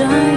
ว่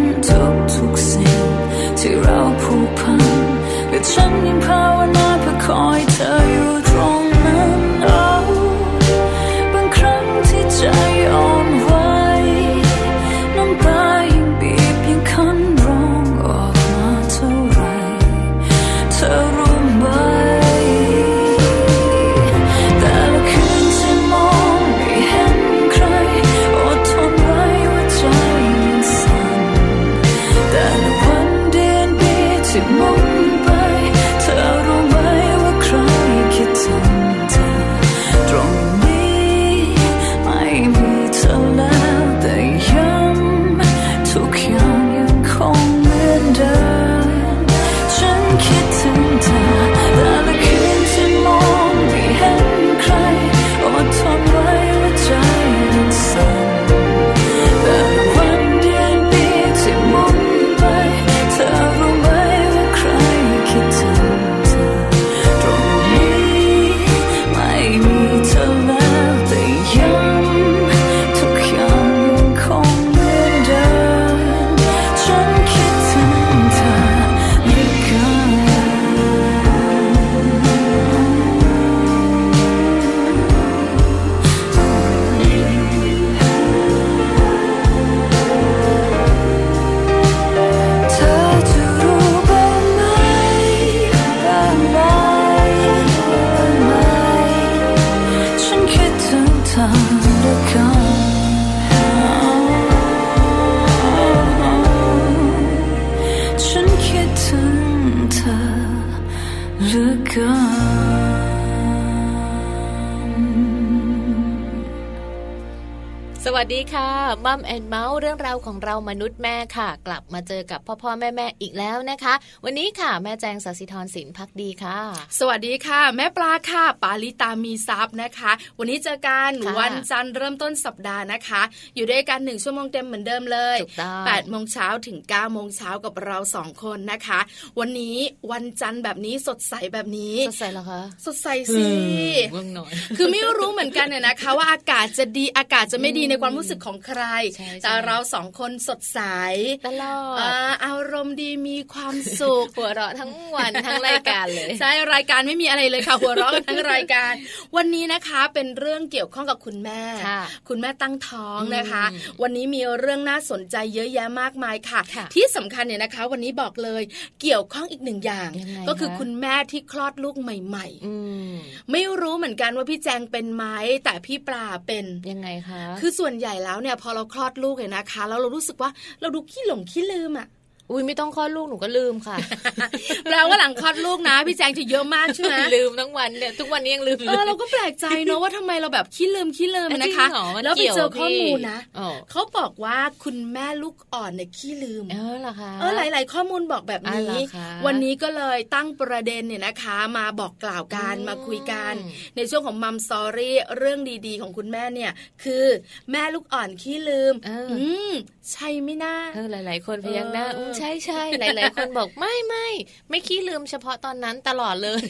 นทุกทุกๆสิ่งที่เราผูกพันและฉันยังภาวนาเพื่อคอยเธออยู่ วัสดีค่ะมัมแอนเมาส์เรื่องราวของเรามนุษย์แม่ค่ะ กลับมาเจอกับพ่อพ่อแม่แม่อีกแล้วนะคะ วันนี้ค่ะแม่แจงสัสิธรสินพักดีค่ะ สวัสดีค่ะ แม่ปลาค่ะ ปาลิตามีซับนะคะ วันนี้เจอกันค่ะวันจันทร์เริ่มต้นสัปดาห์นะคะ อยู่ด้วยกันหนึ่งชั่วโมงเต็มเหมือนเดิมเลยถูกต้อง8โมงเช้าถึง9โมงเช้ากับเราสองคนนะคะ วันนี้วันจันทร์แบบนี้สดใสแบบนี้สดใสเหรอคะสดใสสิเมื่องหน่อยคือไม่รู้เหมือนกันเนี่ยนะคะ ว่าอากาศจะดีอากาศจะไม่ดีในความรู้สึกของใครใช่ใช่แต่เราสองคนสดใสตลอดอ่าอารมณ์ดีมีความสุขหัวเราะทั้งวันทั้งรายการเลยใช่รายการไม่มีอะไรเลยค่ะหัวเราะกันทั้งรายการ วันนี้นะคะเป็นเรื่องเกี่ยวข้องกับคุณแม่ค่ะคุณแม่ตั้งท้องนะคะอืมวันนี้มีเรื่องน่าสนใจเยอะแยะมากมายค่ะค่ะที่สำคัญเนี่ยนะคะ วันนี้บอกเลยเกี่ยวข้องอีกหนึ่งอย่างยังไงก็คือคะคุณแม่ที่คลอดลูกใหม่อืมๆไม่รู้เหมือนกันว่าพี่แจงเป็นไหมแต่พี่ปลาเป็นยังไงคะ คือส่วนใหญ่แล้วเนี่ยพอเราคลอดลูกเนี่ยนะคะแล้วเรารู้สึกว่าเราดูขี้หลงขี้ลืมอะ อุ้ยไม่ต้องคลอดลูกหนูก็ลืมค่ะแปลว่าหลังคลอดลูกนะพี่แจงจะเยอะมากใช่ไหมลืมทั้งวันเนี่ยทุกวันนี้ยังลืมเออเราก็แปลกใจเนอะว่าทำไมเราแบบขี้ลืมขี้ลืมนะคะจริงเหรอมันแล้วไปกี่ยเจอข้อมูลนะอ๋อเขาบอกว่าคุณแม่ลูกอ่อนเนี่ยขี้ลืมเออเหรอคะเออหลาย ๆ ข้อมูลบอกแบบอ๋อนี้เหรอคะวันนี้ก็เลยตั้งประเด็นเนี่ยนะคะ มาบอกกล่าวกันอืมมาคุยกันในช่วงของมัมสอรี่เรื่องดีๆ ของคุณแม่เนี่ย คือแม่ลูกอ่อนขี้ลืมเอออืมใช่ไหมนะเออหลาย ๆ คนพยักหน้าเอออืมใช่ใช่หลาย ๆ คนบอกไม่ไม่ไม่ขี้ลืมเฉพาะตอนนั้นตลอดเลย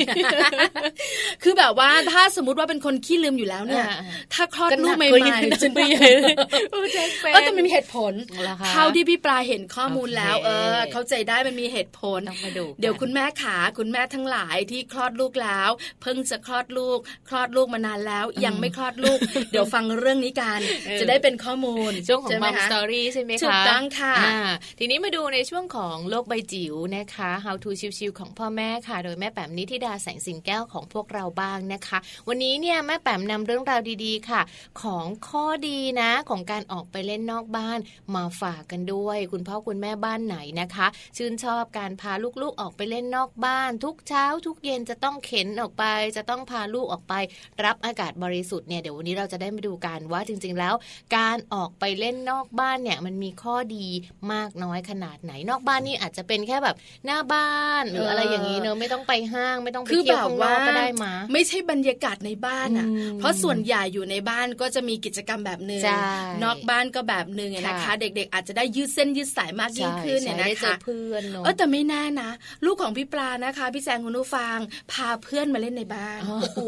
คือแบบว่าถ้าสมมติว่าเป็นคนขี้ลืมอยู่แล้วเนี่ยอ่าถ้าคลอดก็หลูนักกใหม่กว่านี้ๆจะไปไปใหใหญ่ญ่เลเลยยโอ้แจ็คเป็นเออแต่มันมีเหตุผลเหรอคะเท่าที่พี่ปลาเห็นข้อมูลแล้วโอเคเออ เข้าใจได้มันมีเหตุผลต้องมาดูกันเดี๋ยวคุณแม่ขาคุณแม่ทั้งหลายที่คลอดลูกแล้ว เพิ่งจะคลอดลูก คลอดลูกมานานแล้ว ยังไม่คลอดลูก เดี๋ยวฟังเรื่องนี้กันเออจะได้เป็นข้อมูลช่วงของใช่ไหมัมคะสตอรี่ใช่ไหมคะถูกต้องค่ะอ่าทีนี้มาดูในช่วงของโลกใบจิ๋วนะคะ How to ชิวๆของพ่อแม่ค่ะ โดยแม่แปมนิธิดาแสงสิงแก้วของพวกเราบ้างนะคะ วันนี้เนี่ยแม่แปมนำเรื่องราวดีๆค่ะ ของข้อดีนะของการออกไปเล่นนอกบ้านมาฝากกันด้วย คุณพ่อคุณแม่บ้านไหนนะคะ ชื่นชอบการพาลูกๆออกไปเล่นนอกบ้าน ทุกเช้า ทุกเย็นจะต้องเข็นออกไป จะต้องพาลูกออกไป รับอากาศบริสุทธิ์เนี่ยเดี๋ยววันนี้เราจะได้มาดูกันว่าจริง ๆ แล้ว การออกไปเล่นนอกบ้านเนี่ยมันมีข้อดีมากน้อยขนาดไหนนอกบ้านนี่อาจจะเป็นแค่แบบหน้าบ้านหรืออะไรอย่างนี้เนอะไม่ต้องไปห้างไม่ต้องไปคือเที่ยวแบบข้างนว่าอกก็ได้มาไม่ใช่บรรยากาศในบ้านอะอืมเพราะส่วนใหญ่อยู่ในบ้านก็จะมีกิจกรรมแบบหนึ่งใช่นอกบ้านก็แบบหนึ่งอะนะคะค่ะเด็กๆ อาจจะได้ยืดเส้นยืดสายมากยิ่งขึ้นเนี่ยใช่นะได้เจอคะเพื่อนเนอะเออแต่ไม่แน่นะ ลูกของพี่ปลานะคะพี่แจงคุณผู้ฟังพาเพื่อนมาเล่นในบ้านอ๋อโอ้โห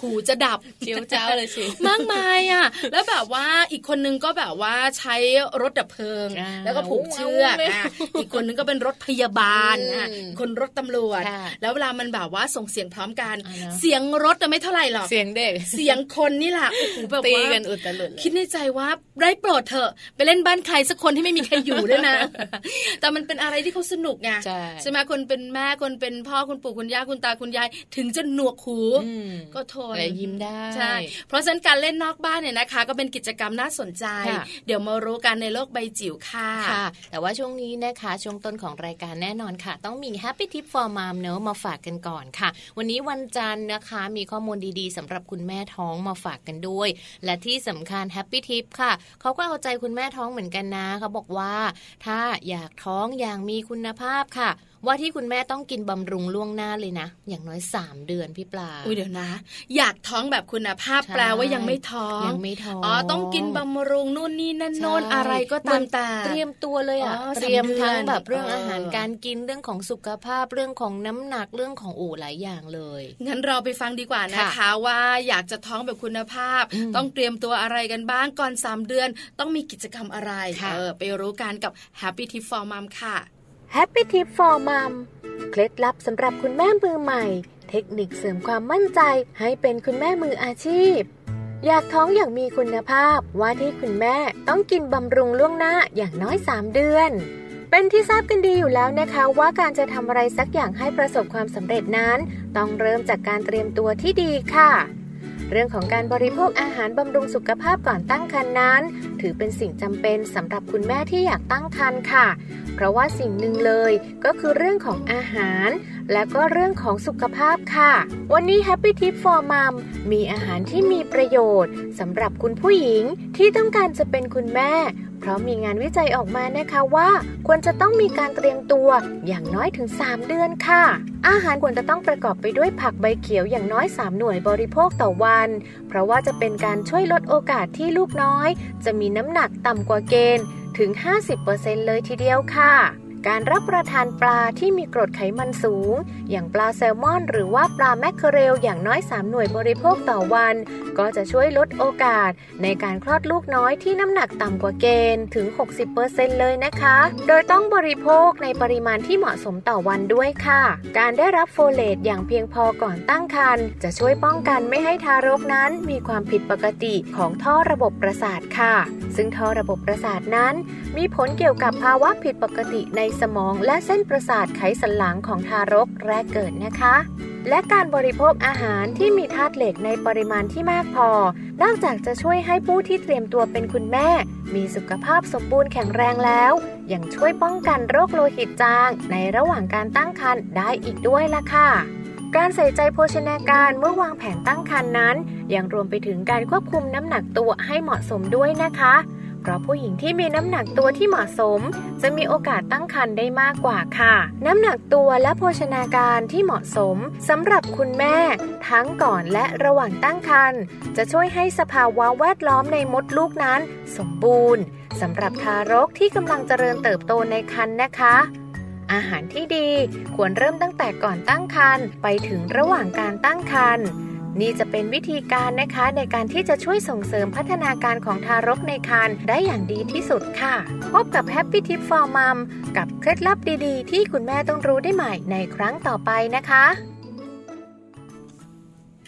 หูจะดับเจียวเจ้าเลยสิมากมายอะ แล้วแบบว่าอีกคนนึงก็แบบว่าใช้รถดับเพลิงอ่าแล้วก็ผูกเชือกเอาเลยอะอีกคนนึงก็เป็นรถพยาบาลอะอืมคนรถตำรวจค่ะแล้วเวลามันแบบว่าส่งเสียงพร้อมกันอ่าเนอะเสียงรถจะไม่เท่าไหร่หรอกเสียงเด็กเสียงคนนี่แหละโอ้โหแบบตีว่ากันอุตลุดเลยคิดในใจว่าได้โปรดเถอะไปเล่นบ้านใครสักคนที่ไม่มีใครอยู่ด้วยนะ แต่มันเป็นอะไรที่เขาสนุกไงใช่ไหมคนเป็นแม่คนเป็นพ่อคุณปู่คุณย่าคุณตาคุณยาย ถึงจะหนวกหูอืมก็ทนแต่ยิ้มได้ใช่เพราะฉะนั้นการเล่นนอกบ้านเนี่ยนะคะ ก็เป็นกิจกรรมน่าสนใจค่ะเดี๋ยวมารู้กันในโลกใบจิ๋วค่ะค่ะแต่ว่าช่วงนี้นะคะ ช่วงต้นของรายการแน่นอนค่ะ ต้องมี Happy Tip for Mom เนอะมาฝากกันก่อนค่ะ วันนี้วันจันทร์นะคะ มีข้อมูลดีๆสำหรับคุณแม่ท้องมาฝากกันด้วย และที่สำคัญ Happy Tip ค่ะ เขาก็เอาใจคุณแม่ท้องเหมือนกันนะเขาบอกว่า ถ้าอยากท้องอย่างมีคุณภาพค่ะว่าที่คุณแม่ต้องกินบำรุงล่วงหน้าเลยนะ อย่างน้อย 3 เดือนพี่ปลาอุ้ยเดี๋ยวนะ อยากท้องแบบคุณภาพใช่แปลว่ายังไม่ท้องยังไม่ท้องอ๋อต้องกินบำรุงนู่นนี่นั่นโน่นใช่อะไรก็ตามแต่เตรียมตัวเลยอะอ๋อเตรียมสามเดือนทั้งแบบเรื่องเออออาหารการกินเรื่องของสุขภาพเรื่องของน้ำหนักเรื่องของอู่หลายอย่างเลยงั้นเราไปฟังดีกว่านะคะค่ะว่าอยากจะท้องแบบคุณภาพอืมต้องเตรียมตัวอะไรกันบ้างก่อน 3 เดือน ต้องมีกิจกรรมอะไรค่ะเออไปรู้กันกับ Happy Tip for Mom ค่ะ Happy Tip for Mom เคล็ดลับสำหรับคุณแม่มือใหม่ เทคนิคเสริมความมั่นใจให้เป็นคุณแม่มืออาชีพ อยากท้องอย่างมีคุณภาพว่าที่คุณแม่ต้องกินบำรุงล่วงหน้าอย่างน้อย 3 เดือนเป็นที่ทราบกันดีอยู่แล้วนะคะ ว่าการจะทำอะไรสักอย่างให้ประสบความสำเร็จนั้น ต้องเริ่มจากการเตรียมตัวที่ดีค่ะ เรื่องของการบริโภคอาหารบำรุงสุขภาพก่อนตั้งครรภ์นั้น ถือเป็นสิ่งจำเป็นสำหรับคุณแม่ที่อยากตั้งครรภ์ค่ะ เพราะว่าสิ่งหนึ่งเลยก็คือเรื่องของอาหาร และก็เรื่องของสุขภาพค่ะ วันนี้ Happy Tip for Mom มีอาหารที่มีประโยชน์สำหรับคุณผู้หญิงที่ต้องการจะเป็นคุณแม่ เพราะมีงานวิจัยออกมานะคะว่า ควรจะต้องมีการเตรียมตัวอย่างน้อยถึง 3 เดือนค่ะ อาหารควรจะต้องประกอบไปด้วยผักใบเขียวอย่างน้อย 3 หน่วยบริโภคต่อวัน เพราะว่าจะเป็นการช่วยลดโอกาสที่ลูกน้อย จะมีน้ำหนักต่ำกว่าเกณฑ์ถึง 50%เลยทีเดียวค่ะ การรับประทานปลาที่มีกรดไขมันสูง อย่างปลาแซลมอน หรือว่าปลาแมคเคอเรลอย่างน้อย 3 หน่วยบริโภคต่อวัน ก็จะช่วยลดโอกาส ในการคลอดลูกน้อยที่น้ำหนักต่ำกว่าเกณฑ์ถึง 60%เลยนะคะ โดยต้องบริโภคในปริมาณที่เหมาะสมต่อวันด้วยค่ะ การได้รับโฟเลตอย่างเพียงพอก่อนตั้งครรภ์จะช่วยป้องกันไม่ให้ทารกนั้นมีความผิดปกติของท่อระบบประสาทค่ะ ซึ่งท่อระบบประสาทนั้น มีผลเกี่ยวกับภาวะผิดปกติในสมองและเส้นประสาทไขสันหลังของทารกแรกเกิดนะคะ และการบริโภคอาหารที่มีธาตุเหล็กในปริมาณที่มากพอ นอกจากจะช่วยให้ผู้ที่เตรียมตัวเป็นคุณแม่ มีสุขภาพสมบูรณ์แข็งแรงแล้วยังช่วยป้องกันโรคโลหิตจางในระหว่างการตั้งครรภ์ได้อีกด้วยล่ะค่ะการใส่ใจโภชนาการเมื่อวางแผนตั้งครรภ์นั้น ยังรวมไปถึงการควบคุมน้ำหนักตัวให้เหมาะสมด้วยนะคะ เพราะผู้หญิงที่มีน้ำหนักตัวที่เหมาะสม จะมีโอกาสตั้งครรภ์ได้มากกว่าค่ะ น้ำหนักตัวและโภชนาการที่เหมาะสมสำหรับคุณแม่ ทั้งก่อนและระหว่างตั้งครรภ์จะช่วยให้สภาวะแวดล้อมในมดลูกนั้น สมบูรณ์สำหรับทารกที่กำลังเจริญเติบโตในครรภ์นะคะอาหารที่ดีควรเริ่มตั้งแต่ก่อนตั้งครรภ์ไปถึงระหว่างการตั้งครรภ์ นี่จะเป็นวิธีการนะคะในการที่จะช่วยส่งเสริมพัฒนาการของทารกในครรภ์ได้อย่างดีที่สุดค่ะ พบกับ Happy Tip for Mom กับเคล็ดลับดีๆ ที่คุณแม่ต้องรู้ได้ใหม่ในครั้งต่อไปนะคะ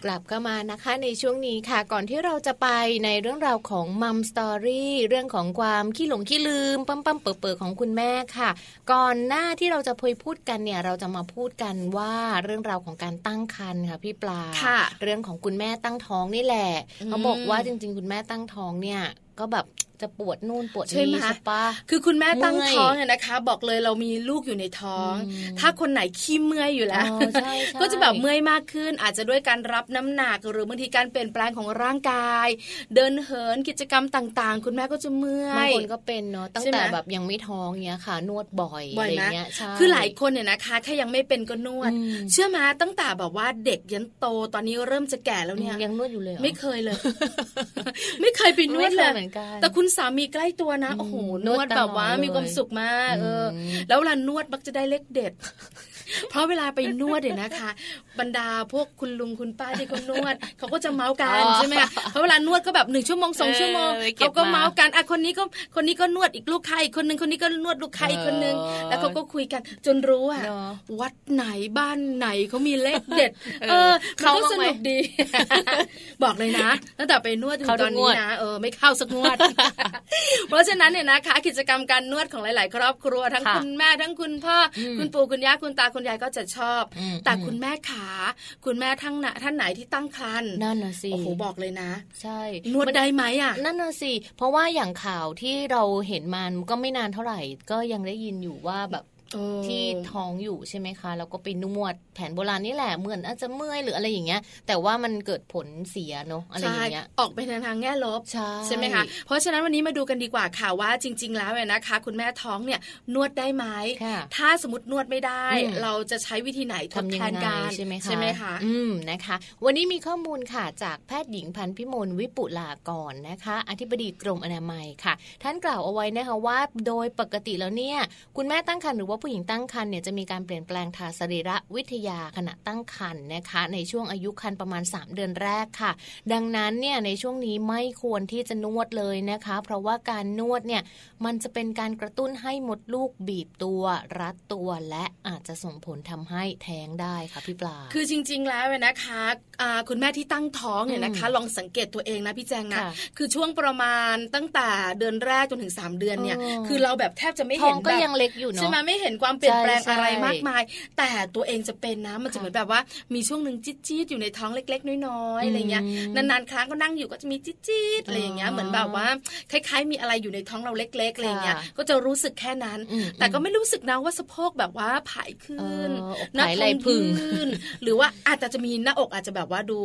กลับเข้ามานะคะในช่วงนี้ค่ะ ก่อนที่เราจะไปในเรื่องราวของมัมสตอรี่เรื่องของความขี้หลงขี้ลืมปั๊มปั๊มเปิดเปิดของคุณแม่ค่ะ ก่อนหน้าที่เราจะพยพูดกันเนี่ยเราจะมาพูดกันว่าเรื่องราวของการตั้งครรภ์ค่ะพี่ปลาค่ะเรื่องของคุณแม่ตั้งท้องนี่แหละอืมเขาบอกว่าจริง ๆ คุณแม่ตั้งท้องเนี่ยก็แบบ จะปวดนู่นปวดใช่ไหมนี่ใช่ปะคือคุณแม่ตั้งเมื่อยท้องเนี่ยนะคะ บอกเลยเรามีลูกอยู่ในท้องอืมถ้าคนไหนขี้เมื่อยอยู่แล้วอ๋อใช่ใช่ก็จะแบบเมื่อยมากขึ้น อาจจะด้วยการรับน้ำหนักหรือบางทีการเปลี่ยนแปลงของร่างกาย เดินเหินกิจกรรมต่าง ๆ คุณแม่ก็จะเมื่อบางยคนก็เป็นเนาะตั้งใช่ไหมแต่แบบยังไม่ท้องเนี้ยค่ะ นวดบ่อยบ่อะอยไรนะเงี้ยใช่คือหลายคนเนี่ยนะคะแค่ยังไม่เป็นก็นวดอืมเชื่อมาตั้งแต่แบบว่าเด็กยันโตตอนนี้เริ่มจะแก่แล้วเนี่ยยังนวดอยู่เลยหรอไม่เคยเลย ไม่เคยไปนวดเลยไม่คเหมือนกันแต่คุณสามีใกล้ตัวนะอืมโอ้โหนนววดดแบบว่าตลอดเลยมีความสุขมากเอออมแล้วเวลานวดมักจะได้เลขเด็ด เพราะเวลาไปนวดเนี่ยนะคะ บรรดาพวกคุณลุงคุณป้าที่เขานวดเขาก็จะเมาส์กันอ๋อใช่ไหมคะเพราะเวลานวดก็แบบหนึ่งชั่วโมงสองเออชั่วโมงไปเก็บเขาก็มาเมาส์กันอะคนนี้ก็คนนี้ก็นวดอีกลูกค้าอีกคนนึงคนนี้ก็นวดลูกค้าอีกคนนึงเออแล้วเขาก็คุยกันจนรู้อะเนอะวัดไหนบ้านไหนเขามีเลขเด็ด เออเออมันเข้าก็บ้างสไหมนุกดี บอกเลยนะตั้งแต่ไปนวดถึงเข้าทุตกอนงนี้วดนะเออไม่เข้าสักงวดเพราะฉะนั้นเนี่ยนะคะ กิจกรรมการนวดของหลาย ๆ ครอบครัว ทั้งค่ะคุณแม่ทั้งคุณพ่ออมคุณปู่คุณย่าคุณตาคุณยายก็จะชอบอืมแต่อืมคุณแม่ขาคุณแม่ทั้งน่ะท่านไหนที่ตั้งครรภ์นั่นน่ะสิโอ้โหบอกเลยนะ ใช่นวดได้ไหมอะนั่นน่ะสิเพราะว่าอย่างข่าวที่เราเห็นมันก็ไม่นานเท่าไหร่ ก็ยังได้ยินอยู่ว่าแบบเออ ที่ท้องอยู่ใช่ไหมคะแล้วก็ไปนวดแผนโบราณนี่แหละเหมือนอาจจะเมื่อยหรืออะไรอย่างเงี้ย แต่ว่ามันเกิดผลเสียเนอะอะไรอย่างเงี้ยใช่ออกไปในทางแง่ลบใช่ใช่ไหมคะเพราะฉะนั้นวันนี้มาดูกันดีกว่าค่ะว่าจริง ๆ แล้วเนี่ยนะคะ คุณแม่ท้องเนี่ยนวดได้ไหมค่ะถ้าสมมตินวดไม่ได้อืมเราจะใช้วิธีไหนทดทำยัแทงนไงกันใช่ไหมคะใช่ไหมคะอืมนะคะ วันนี้มีข้อมูลค่ะจากแพทย์หญิงพันธุ์พิมลวิปุลากรนะคะ อธิบดีกรมอนามัยค่ะ ท่านกล่าวเอาไว้นะคะว่า โดยปกติแล้วเนี่ยคุณแม่ตั้งครรภ์หรือว่าผู้หญิงตั้งครรภ์เนี่ยจะมีการเปลี่ยนแปลงทางสรีระวิทยาขณะตั้งครรภ์นะคะ ในช่วงอายุครรภ์ประมาณ 3 เดือนแรกค่ะ ดังนั้นเนี่ยในช่วงนี้ไม่ควรที่จะนวดเลยนะคะ เพราะว่าการนวดเนี่ยมันจะเป็นการกระตุ้นให้มดลูกบีบตัว รัดตัวและอาจจะส่งผลทำให้แท้งได้ค่ะพี่ปลา คือจริง ๆ แล้วเนี่ยนะคะอ่าคุณแม่ที่ตั้งท้องเนี่ยนะคะ ลองสังเกตตัวเองนะพี่แจงนะค่ะคือช่วงประมาณตั้งแต่เดือนแรกจนถึง 3 เดือนเนี่ยอ๋อคือเราแบบแทบจะไม่ท้เห็องนก็แบบยังเล็กอยู่เนาะใช่ไหมไม่เห็นความเปลี่ยนแปลงใช่อะไรใช่มากมาย แต่ตัวเองจะเป็นนะมันจะค่ะเหมือนแบบว่ามีช่วงหนึ่งจี๊ดๆอยู่ในท้องเล็ก ๆ น้อยๆอืมอะไรเงี้ยนานๆครั้งก็นั่งอยู่ก็จะมีจี๊ดๆอะไรอย่างเงี้ยอ๋อเหมือนแบบว่าคล้ายๆ มีอะไรอยู่ในท้องเราเล็กๆอะไรเงี้ยค่ะก็จะรู้สึกแค่นั้นอืมแต่ก็ไม่รู้สึกนะว่าสะโพกแบบว่าผายขึ้นเอออกหน้าผายท้ไหอล่งพึ่งยื่นหรือว่าอาจจะจะมีหน้าอกอาจจะแบบว่าดู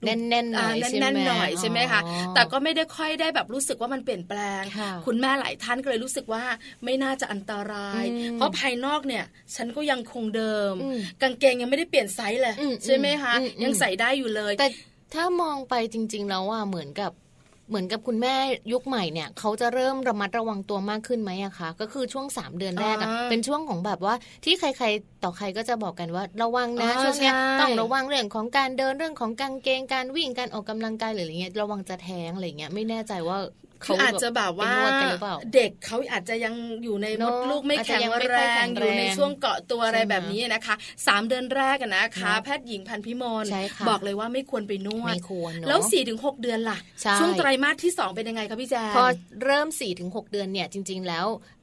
ดูแน่นๆหน่อยาใช่ไหมแน่นๆหน่อยใช่ไหมคะอ๋อแต่ก็ไม่ได้ค่อยได้แบบรู้สึกว่ามันเปลี่ยนแปลงค่ะคุณแม่หลายท่านก็เลยรู้สึกว่าไม่น่าจะอันตรายอืมเพราะภายนอกเนี่ย ฉันก็ยังคงเดิมอืมกางเกงยังไม่ได้เปลี่ยนไซส์เลยอืมใช่ไหมคะอืมอืมยังใส่ได้อยู่เลย แต่ถ้ามองไปจริง ๆ แล้วอะเหมือนกับเหมือนกับคุณแม่ยุคใหม่เนี่ยเขาจะเริ่มระมัดระวังตัวมากขึ้นไหมอะคะก็คือช่วง 3 เดือนแรกอะอ่าเป็นช่วงของแบบว่าที่ใครๆ ต่อใครก็จะบอกกันว่าระวังนะอ่าช่วงเนี้ยใช่ต้องระวังเรื่องของการเดินเรื่องของกางเกงการวิ่งการออกกำลังกายหรืออะไรเงี้ยระวังจะแท้งอะไรเงี้ยไม่แน่ใจว่า คืออาจจะแบบว่าไปนวดกันหรือเปล่าเด็กเขาอาจจะยังอยู่ในมเนดอะลูกไม่อาจจะแข็งยังไม่แรค่อยแข็งงอยู่ในแรงช่วงเกาะตัวอะไรใช่ไหมแบบนี้นะคะสามเดือนแรกอะนะคะเนอะแพทย์หญิงพันธุ์พิมลใช่ค่ะบอกเลยว่าไม่ควรไปนวดไม่ควรเนอะแล้วสี่ถึงหกเดือนล่ะใช่ช่วงไตรมาสที่สองเป็นยังไงคะพี่แจงพอเริ่ม4-6เดือนเนี่ยจริง ๆ แล้วอ่า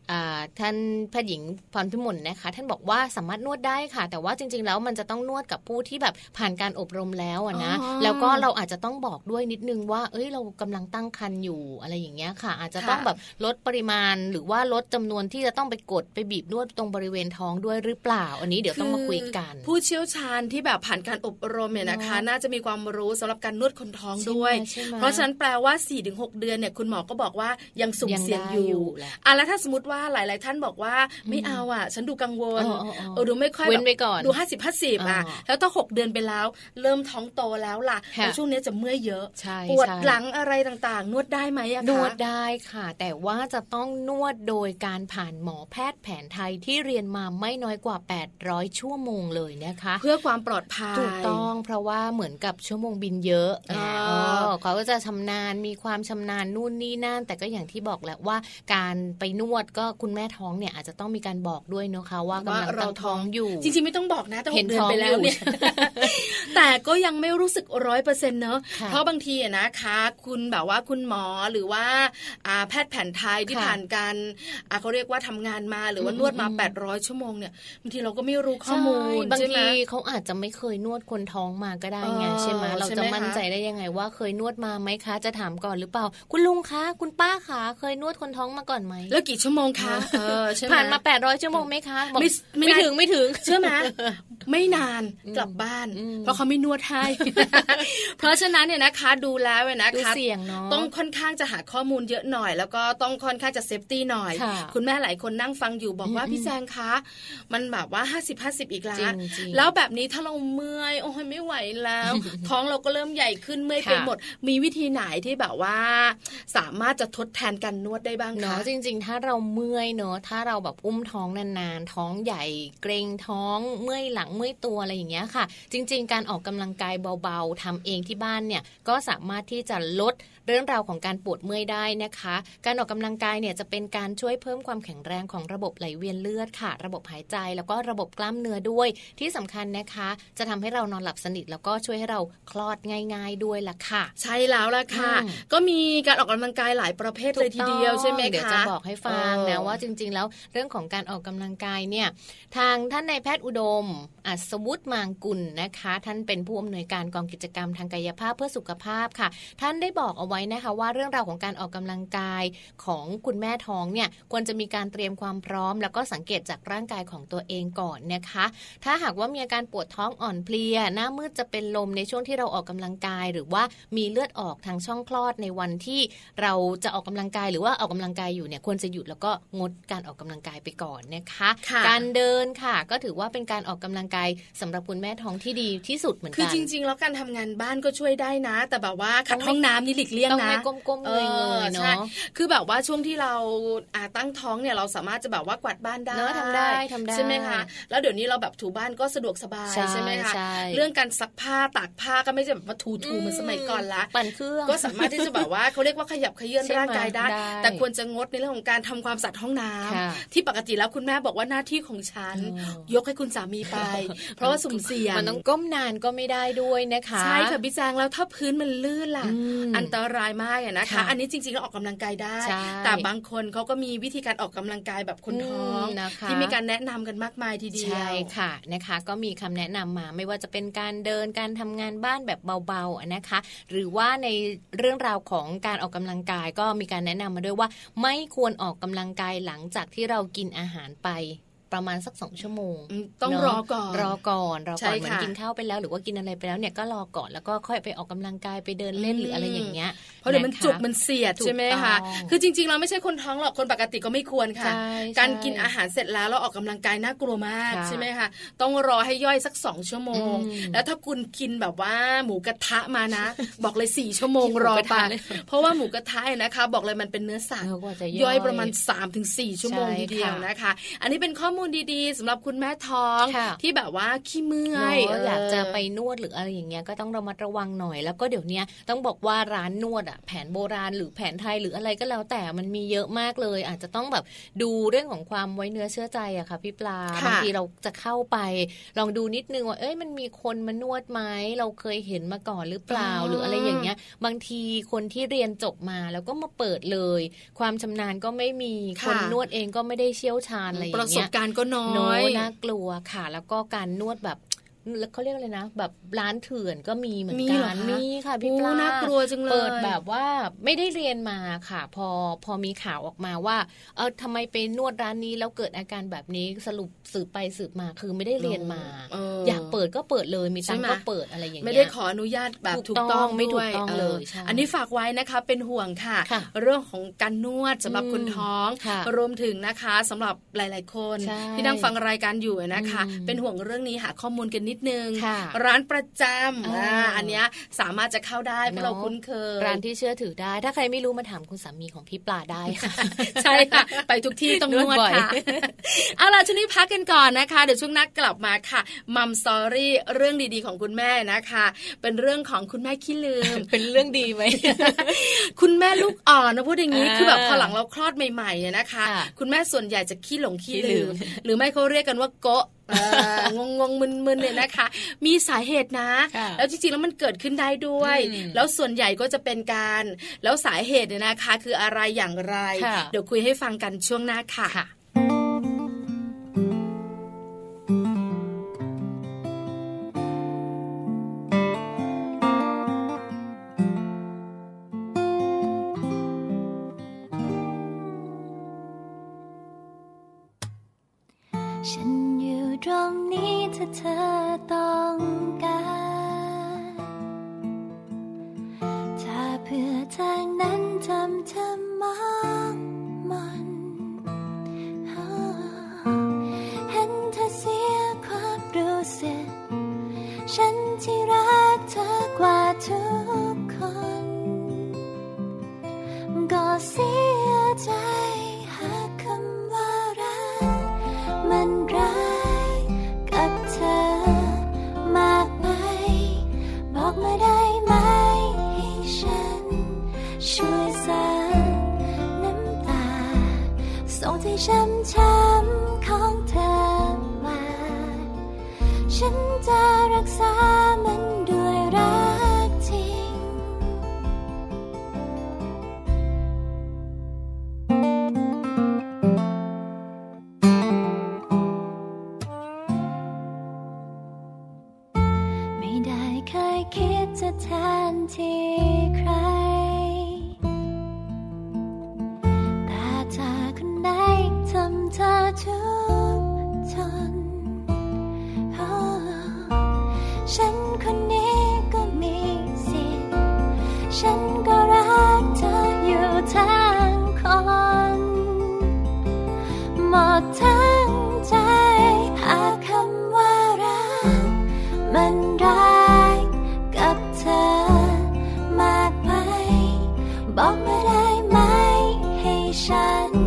ท่านแพทย์หญิงพรพิมลนะคะ ท่านบอกว่าสามารถนวดได้ค่ะ แต่ว่าจริง ๆ แล้วมันจะต้องนวดกับผู้ที่แบบผ่านการอบรมแล้วอะนะอ๋อแล้วก็เราอาจจะต้องบอกด้วยนิดนึงว่า เอ้ยเรากำลังตั้งครรภ์อยู่อะไรอย่างเงี้ยค่ะ อาจจะต้องค่ะแบบลดปริมาณหรือว่าลดจำนวนที่จะต้องไปกดไปบีบนวดตรงบริเวณท้องด้วยหรือเปล่า อันนี้เดี๋ยวต้องมาคุยกันอผู้เชี่ยวชาญที่แบบผ่านการอบรมเนี่ยนะคะเนอะน่าจะมีความรู้สำหรับการนวดคนท้องด้วยใช่ไหมเพราะฉะนั้นแปลว่า4-6เดือนเนี่ยคุณหมอก็บอกว่ายังสุ่มยังเสี่ยงได้อยู่อยู่แหละอะแล้วถ้าสมมติว่าหลาย ๆ ท่านบอกว่าไม่เอาอะ ฉันดูกังวลเออเออเออเออดูไม่ค่อยเว้นแบบไว้ก่อนดู50 50อะอ่าแล้วถ้า6เดือนไปแล้ว เริ่มท้องโตแล้วล่ะค่ะแล้วช่วงนี้จะเมื่อยเยอะใช่ปวดใช่หลังอะไรต่างๆ นวดได้ไหมอะคะนวดได้ค่ะ แต่ว่าจะต้องนวดโดยการผ่านหมอแพทย์แผนไทยที่เรียนมาไม่น้อยกว่า 800 ชั่วโมงเลยนะคะ เพื่อความปลอดภัยถูกต้องเพราะว่าเหมือนกับชั่วโมงบินเยอะอ่าเออเขาก็จะชำนาญมีความชำนาญนู่นนี่นั่นแต่ก็อย่างที่บอกแหละว่าการไปนวดก็คุณแม่ท้องเนี่ยอาจจะต้องมีการบอกด้วยเนะคะว่ากำลังตั้งท้องอยู่ จริงๆไม่ต้องบอกนะแต่หเห็กนเดือนท้องไปแล้วเนี่ยอยู่แต่ก็ยังไม่รู้สึกร้อยเปอร์เซ็นต์เนอะค่ะเพราะบางทีอะนะคะ คุณแบบว่าคุณหมอหรือว่าอ่าแพทย์แผนไทยที่ค่ะผ่านการอ่าเขาเรียกว่าทำงานมาหรือว่าอืมนวดมาอืม800 ชั่วโมงเนี่ยบางทีเราก็ไม่รู้ข้อมูลใช่บางใช่ไหมทีเขาอาจจะไม่เคยนวดคนท้องมาก็ได้ไงเออใช่ไหมเราใช่ไหมจะมั่นคะใจได้ยังไงว่าเคยนวดมาไหมคะ จะถามก่อนหรือเปล่า คุณลุงคะ คุณป้าคะเคยนวดคนท้องมาก่อนไหมแล้วกี่ชั่วโมงคะเออใช่ไหมผ่านมา 800 ชั่วโมงไหมคะบอกไม่ไม่ไม่นานถึงไม่ถึงเชื่อไหมไม่นานกลับบ้านอืมเพราะเขาไม่นวดให้ เพราะฉะนั้นเนี่ยนะคะดูแล้วเนี่ยนะดูคะเสี่ยงเนาะต้องค่อนข้างจะหาข้อมูลเยอะหน่อย แล้วก็ต้องค่อนข้างจะเซฟตี้หน่อยค่ะคุณแม่หลายคนนั่งฟังอยู่บอกว่าอืมพี่แจงคะ มันแบบว่า 50 50 อีกแล้จริวงจริงแล้วแบบนี้ถ้าเราเมื่อยโอ้ยไม่ไหวแล้ว ท้องเราก็เริ่มใหญ่ขึ้นเมื่อยไปค่ะหมด มีวิธีไหนที่แบบว่า สามารถจะทดแทนการนวดได้บ้างเนาะคะจริง ๆ ถ้าเราเมื่อยเนาะถ้าเราแบบอุ้มท้องนานๆ ท้องใหญ่เกรงท้องเมื่อยหลังเมื่อยตัวอะไรอย่างเงี้ยค่ะ จริง ๆ การออกกำลังกายเบาๆทำเองที่บ้านเนี่ยก็สามารถที่จะลดเรื่องราวของการปวดเมื่อยได้นะคะ การออกกำลังกายเนี่ยจะเป็นการช่วยเพิ่มความแข็งแรงของระบบไหลเวียนเลือดค่ะ ระบบหายใจแล้วก็ระบบกล้ามเนื้อด้วย ที่สำคัญนะคะ จะทำให้เรานอนหลับสนิทแล้วก็ช่วยให้เราคลอดง่าย ๆด้วยล่ะค่ะ ใช่แล้วล่ะค่ะอืมก็มีการออกกำลังกายหลายประเภทเลยทีเดียวใช่ไหมคะเดี๋ยวจะบอกให้ฟังเอนะว่าจริง ๆ แล้วเรื่องของการออกกำลังกายเนี่ยทางท่านนายแพทย์อุดม อัศวุฒิมางกุลนะคะ ท่านเป็นผู้อำนวยการกองกิจกรรมทางกายภาพเพื่อสุขภาพค่ะ ท่านได้บอกเอาไว้นะคะว่าเรื่องราวของการออกกำลังกายของคุณแม่ท้องเนี่ยควรจะมีการเตรียมความพร้อม แล้วก็สังเกตจากร่างกายของตัวเองก่อนนะคะ ถ้าหากว่ามีอาการปวดท้องอ่อนเพลีย หน้ามืดจะเป็นลมในช่วงที่เราออกกำลังกาย หรือว่ามีเลือดออกทางช่องคลอดในวันที่เราจะออกกำลังกายหรือว่าออกกำลังกายอยู่เนี่ยควรจะหยุดแล้วก็งดการออกกำลังกายไปก่อนนะคะค่ะการเดินค่ะ ก็ถือว่าเป็นการออกกำลังกายสำหรับคุณแม่ท้องที่ดีที่สุดเหมือนคือกันจริง ๆ แล้วการทำงานบ้านก็ช่วยได้นะ แต่แบบว่าขัดต้องไม่ห้องน้ำนี่หลีกเลี่ยงต้องนะไม่ก้มๆเงยออๆใช่เนาะคือแบบว่าช่วงที่เราอ่าตั้งท้องเนี่ยเราสามารถจะแบบว่ากวาดบ้านได้เนอะทำได้ทำได้ใช่ไหมคะแล้วเดี๋ยวนี้เราแบบถูบ้านก็สะดวกสบายใช่ใช่ไหมคะใช่เรื่องการซักผ้าตากผ้าก็ไม่ใช่แบบว่าถูถูๆเหมือนสมัยก่อนละปั่นเครื่องก็สามารถที่จะแบบว่าเขาเรียกว่าขยับเขยื่อนใช่ไหมร่างกายได้ได้ แต่ควรจะงดในเรื่องของการทำความสะอาดห้องน้ำค่ะที่ปกติแล้วคุณแม่บอกว่าหน้าที่ของฉันอ๋อยกให้คุณสามีไป เพราะว่าสุ่มเสี่ยงมันต้องก้มนานก็ไม่ได้ด้วยนะคะใช่ค่ะพี่แจงแล้วถ้าพื้นมันลื่นล่ะอืมอันตรายมากอะนะคะค่ะอันนี้จริงๆแล้วออกกำลังกายได้ใช่แต่บางคนเขาก็มีวิธีการออกกำลังกายแบบคนท้องอืมนะคะที่มีการแนะนำกันมากมายทีเดียวใช่ค่ะนะคะ ก็มีคำแนะนำมาไม่ว่าจะเป็นการเดินการทำงานบ้านแบบเบาๆนะคะ หรือว่าในเรื่องราวของการออกกำลังกายก็มีการแนะนำมาด้วยว่าไม่ควรออกกำลังกายหลังจากที่เรากินอาหารไป ประมาณสักสองชั่วโมงอืมต้องเนะรอก่อนรอก่อนรอใช่ก่อนเหมือนค่ะกินข้าวไปแล้ว หรือว่ากินอะไรไปแล้วเนี่ยก็รอก่อนแล้วก็ค่อยไปออกกำลังกายไปเดินเล่นหรืออะไรอย่างเงี้ยเพราะเดี๋ยวมันคจุกมันเสียดถูกใช่ไหมคะต้องคือจริง ๆ เราไม่ใช่คนท้องหรอกคนปกติก็ไม่ควรค่ะใช่การใช่กินอาหารเสร็จแล้วเราออกกำลังกายน่ากลัวมากค่ะใช่ไหมคะต้องรอให้ย่อยสักสองชั่วโมงอืมแล้วถ้าคุณกินแบบว่าหมูกระทะมานะ บอกเลยสี่ชั่วโมงกินหมูรอกระไปทะเลยเพราะว่าหมูกระทะเนี่ยนะคะ บอกเลยมันเป็นเนื้อสัตว์เออกว่าจะย่อยประมาณ3-4ชั่วโมงใช่ทีเดียวค่ะนะคะ อันนี้เป็นข้อมูลดีๆสำหรับคุณแม่ท้องค่ะที่แบบว่าขี้เมื่อเนยอะอยากจะไปนวดหรืออะไรอย่างเงี้ยก็ต้องระมัดระวังหน่อย แล้วก็เดี๋ยวเนี้ยต้องบอกว่าร้านนวดอะแผนโบราณหรือแผนไทยหรืออะไรก็แล้วแต่มันมีเยอะมากเลย อาจจะต้องแบบดูเรื่องของความไว้เนื้อเชื่อใจอะค่ะพี่ปลาค่ะบางทีเราจะเข้าไป ลองดูนิดนึงว่าเอ้ยมันมีคนมานวดไหมเราเคยเห็นมาก่อนหรือเปล่าอ๋อหรืออะไรอย่างเงี้ย บางทีคนที่เรียนจบมาแล้วก็มาเปิดเลย ความชำนาญก็ไม่มีค่ะคนนวดเองก็ไม่ได้เชี่ยวชาญอะไรอปย่าระงสเงี้บยการณ์ก็น้อน้อยน่ากลัวค่ะ แล้วก็การนวดแบบ เขาเรียกอะไรนะ แบบร้านเถื่อนก็มีเหมือนมีกัเหรอนคะมีค่ะพี่โอ้ปลาน่ากลัวจังเลยเปิดแบบว่าไม่ได้เรียนมาค่ะ พอพอมีข่าวออกมาว่า เออทำไมไปนวดร้านนี้แล้วเกิดอาการแบบนี้สรุปสืบไปสืบมาคือไม่ได้เรียนมาเออออยากเปิดก็เปิดเลยมีตังใช่ค์ไหมก็เปิดอะไรอย่างเงี้ยไม่ได้ขออนุญาตแบบถูถูกกต้ต้อองงไม่ถูกด้วยต้องเลยใช่อันนี้ฝากไว้นะคะเป็นห่วงค่ะค่ะเรื่องของการนวดสำหรับอืมคุณท้องค่ะรวมถึงนะคะสำหรับหลาย ๆ คนใช่ที่นั่งฟังรายการอยู่นะคะอืมเป็นห่วงเรื่องนี้หาข้อมูลกันนิดนึงค่ะร้านประจำอ่าอ่าอันเนี้ยสามารถจะเข้าได้เพราะเนอะเราคุ้นเคย ร้านที่เชื่อถือได้ ถ้าใครไม่รู้มาถามคุณสามีของพี่ปลาได้ค่ะ ใช่ค่ะ ไปทุกที่ต้องนนววดดบ่อยค่ะเอาล่ะช่วงนี้พักกันก่อนนะคะ เดี๋ยวช่วงหนักกลับมาค่ะมัมสตอรี่เรื่องดีๆของคุณแม่นะคะ เป็นเรื่องของคุณแม่ขี้ลืม เป็นเรื่องดีไหมคุณแม่ลูกอ่อนนะพูดอย่างนี้อ่าคือแบบพอหลังเราคลอดใหม่ๆอะนะคะค่ะคุณแม่ส่วนใหญ่จะขี้หลงขี้ขี้ลืลืมมหรือไม่เขาเรียกกันว่าโกะ เอ่องงงๆมึนๆเนี่ยนะคะ มีสาเหตุนะค่ะแล้วจริงๆแล้วมันเกิดขึ้นได้ด้วยอืมแล้วส่วนใหญ่ก็จะเป็นการ แล้วสาเหตุเนี่ยนะคะ คืออะไรอย่างไรค่ะเดี๋ยวคุยให้ฟังกันช่วงหน้าค่ะค่ะฉัน อยู่ตรง ใ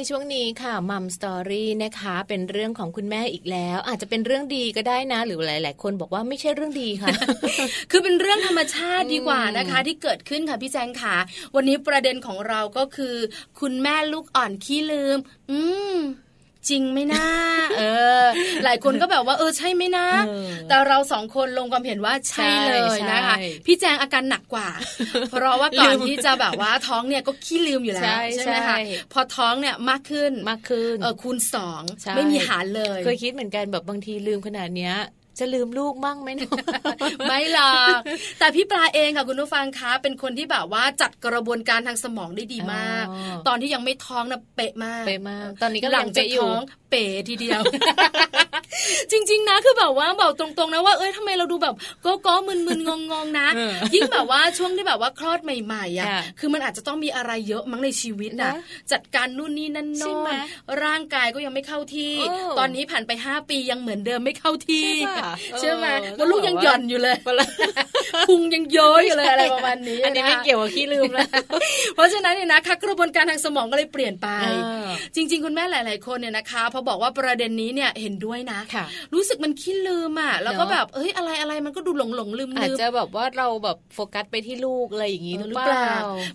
ในช่วงนี้ค่ะมัมสตอรี่นะคะเป็นเรื่องของคุณแม่อีกแล้ว อาจจะเป็นเรื่องดีก็ได้นะ หรือหลาย ๆ คนบอกว่าไม่ใช่เรื่องดีค่ะ คือเป็นเรื่องธรรมชาติดีกว่านะคะ ที่เกิดขึ้นค่ะพี่แจงค่ะ วันนี้ประเด็นของเราก็คือ คุณแม่ลูกอ่อนขี้ลืม อืม จริงไหมนะเออ หลายคนก็แบบว่าเออใช่ไหมนะเออแต่เราสองคนลงความเห็นว่าใช่เลยนะคะใช่พี่แจงอาการหนักกว่า เพราะว่าก่อนลืมที่จะแบบว่าท้องเนี่ยก็ขี้ลืมอยู่แล้วใช่ไหมคะใช่พอท้องเนี่ยมากขึ้นมากขึ้นเออคูณสองใช่ไม่มีหารเลย เคยคิดเหมือนกันแบบบางทีลืมขนาดเนี้ย จะลืมลูกมั่งไหมเนาะไม่หรอกแต่พี่ปลาเองค่ะคุณผู้ฟังคะเป็นคนที่แบบว่าจัดกระบวนการทางสมองได้ดีมากอ๋อตอนที่ยังไม่ท้องนะเป๊ะมากเป๊ะมาก ตอนนี้ก็หลังจากเป๊ะอยู่ท้องเป๋ทีเดียว จริง ๆ นะคือแบบว่าบอกตรงๆนะว่าเอ้ยทำไมเราดูแบบโก็ก็มึนๆงงๆนะเออยิ่งแบบว่าช่วงที่แบบว่าคลอดใหม่ๆอะค่ะคือมันอาจจะต้องมีอะไรเยอะมั้งในชีวิตนะนะจัดการนู่นนี่นั่นใช่โน่ไหมนร่างกายก็ยังไม่เข้าที่เออตอนนี้ผ่านไปห้าปียังเหมือนเดิมไม่เข้าที่ใช่ปะใช่ไหมเออว่าลูกยังหย่อนอยู่เลยเวลาพุงยังเย้อยอยู่เลยอะไรประมาณนี้อันนี้ไม่ะเกี่ยวกับขี้ลืมแล้วเพราะฉะนั้นเนี่ยนะคะกระบวนการทางสมองก็เลยเปลี่ยนไปเออจริง ๆ คุณแม่หลาย ๆ คนเนี่ยนะคะพอบอกว่าประเด็นนี้เนี่ยเห็นด้วยนะค่ะรู้สึกมันขี้ลืมอะแล้วก็เนอะแบบเอ้ยอะไรอะไรมันก็ดูหลงหลงลืมอาจลืมจะแบบว่าเราแบบโฟกัสไปที่ลูกอะไรอย่างนี้หรือเปล่า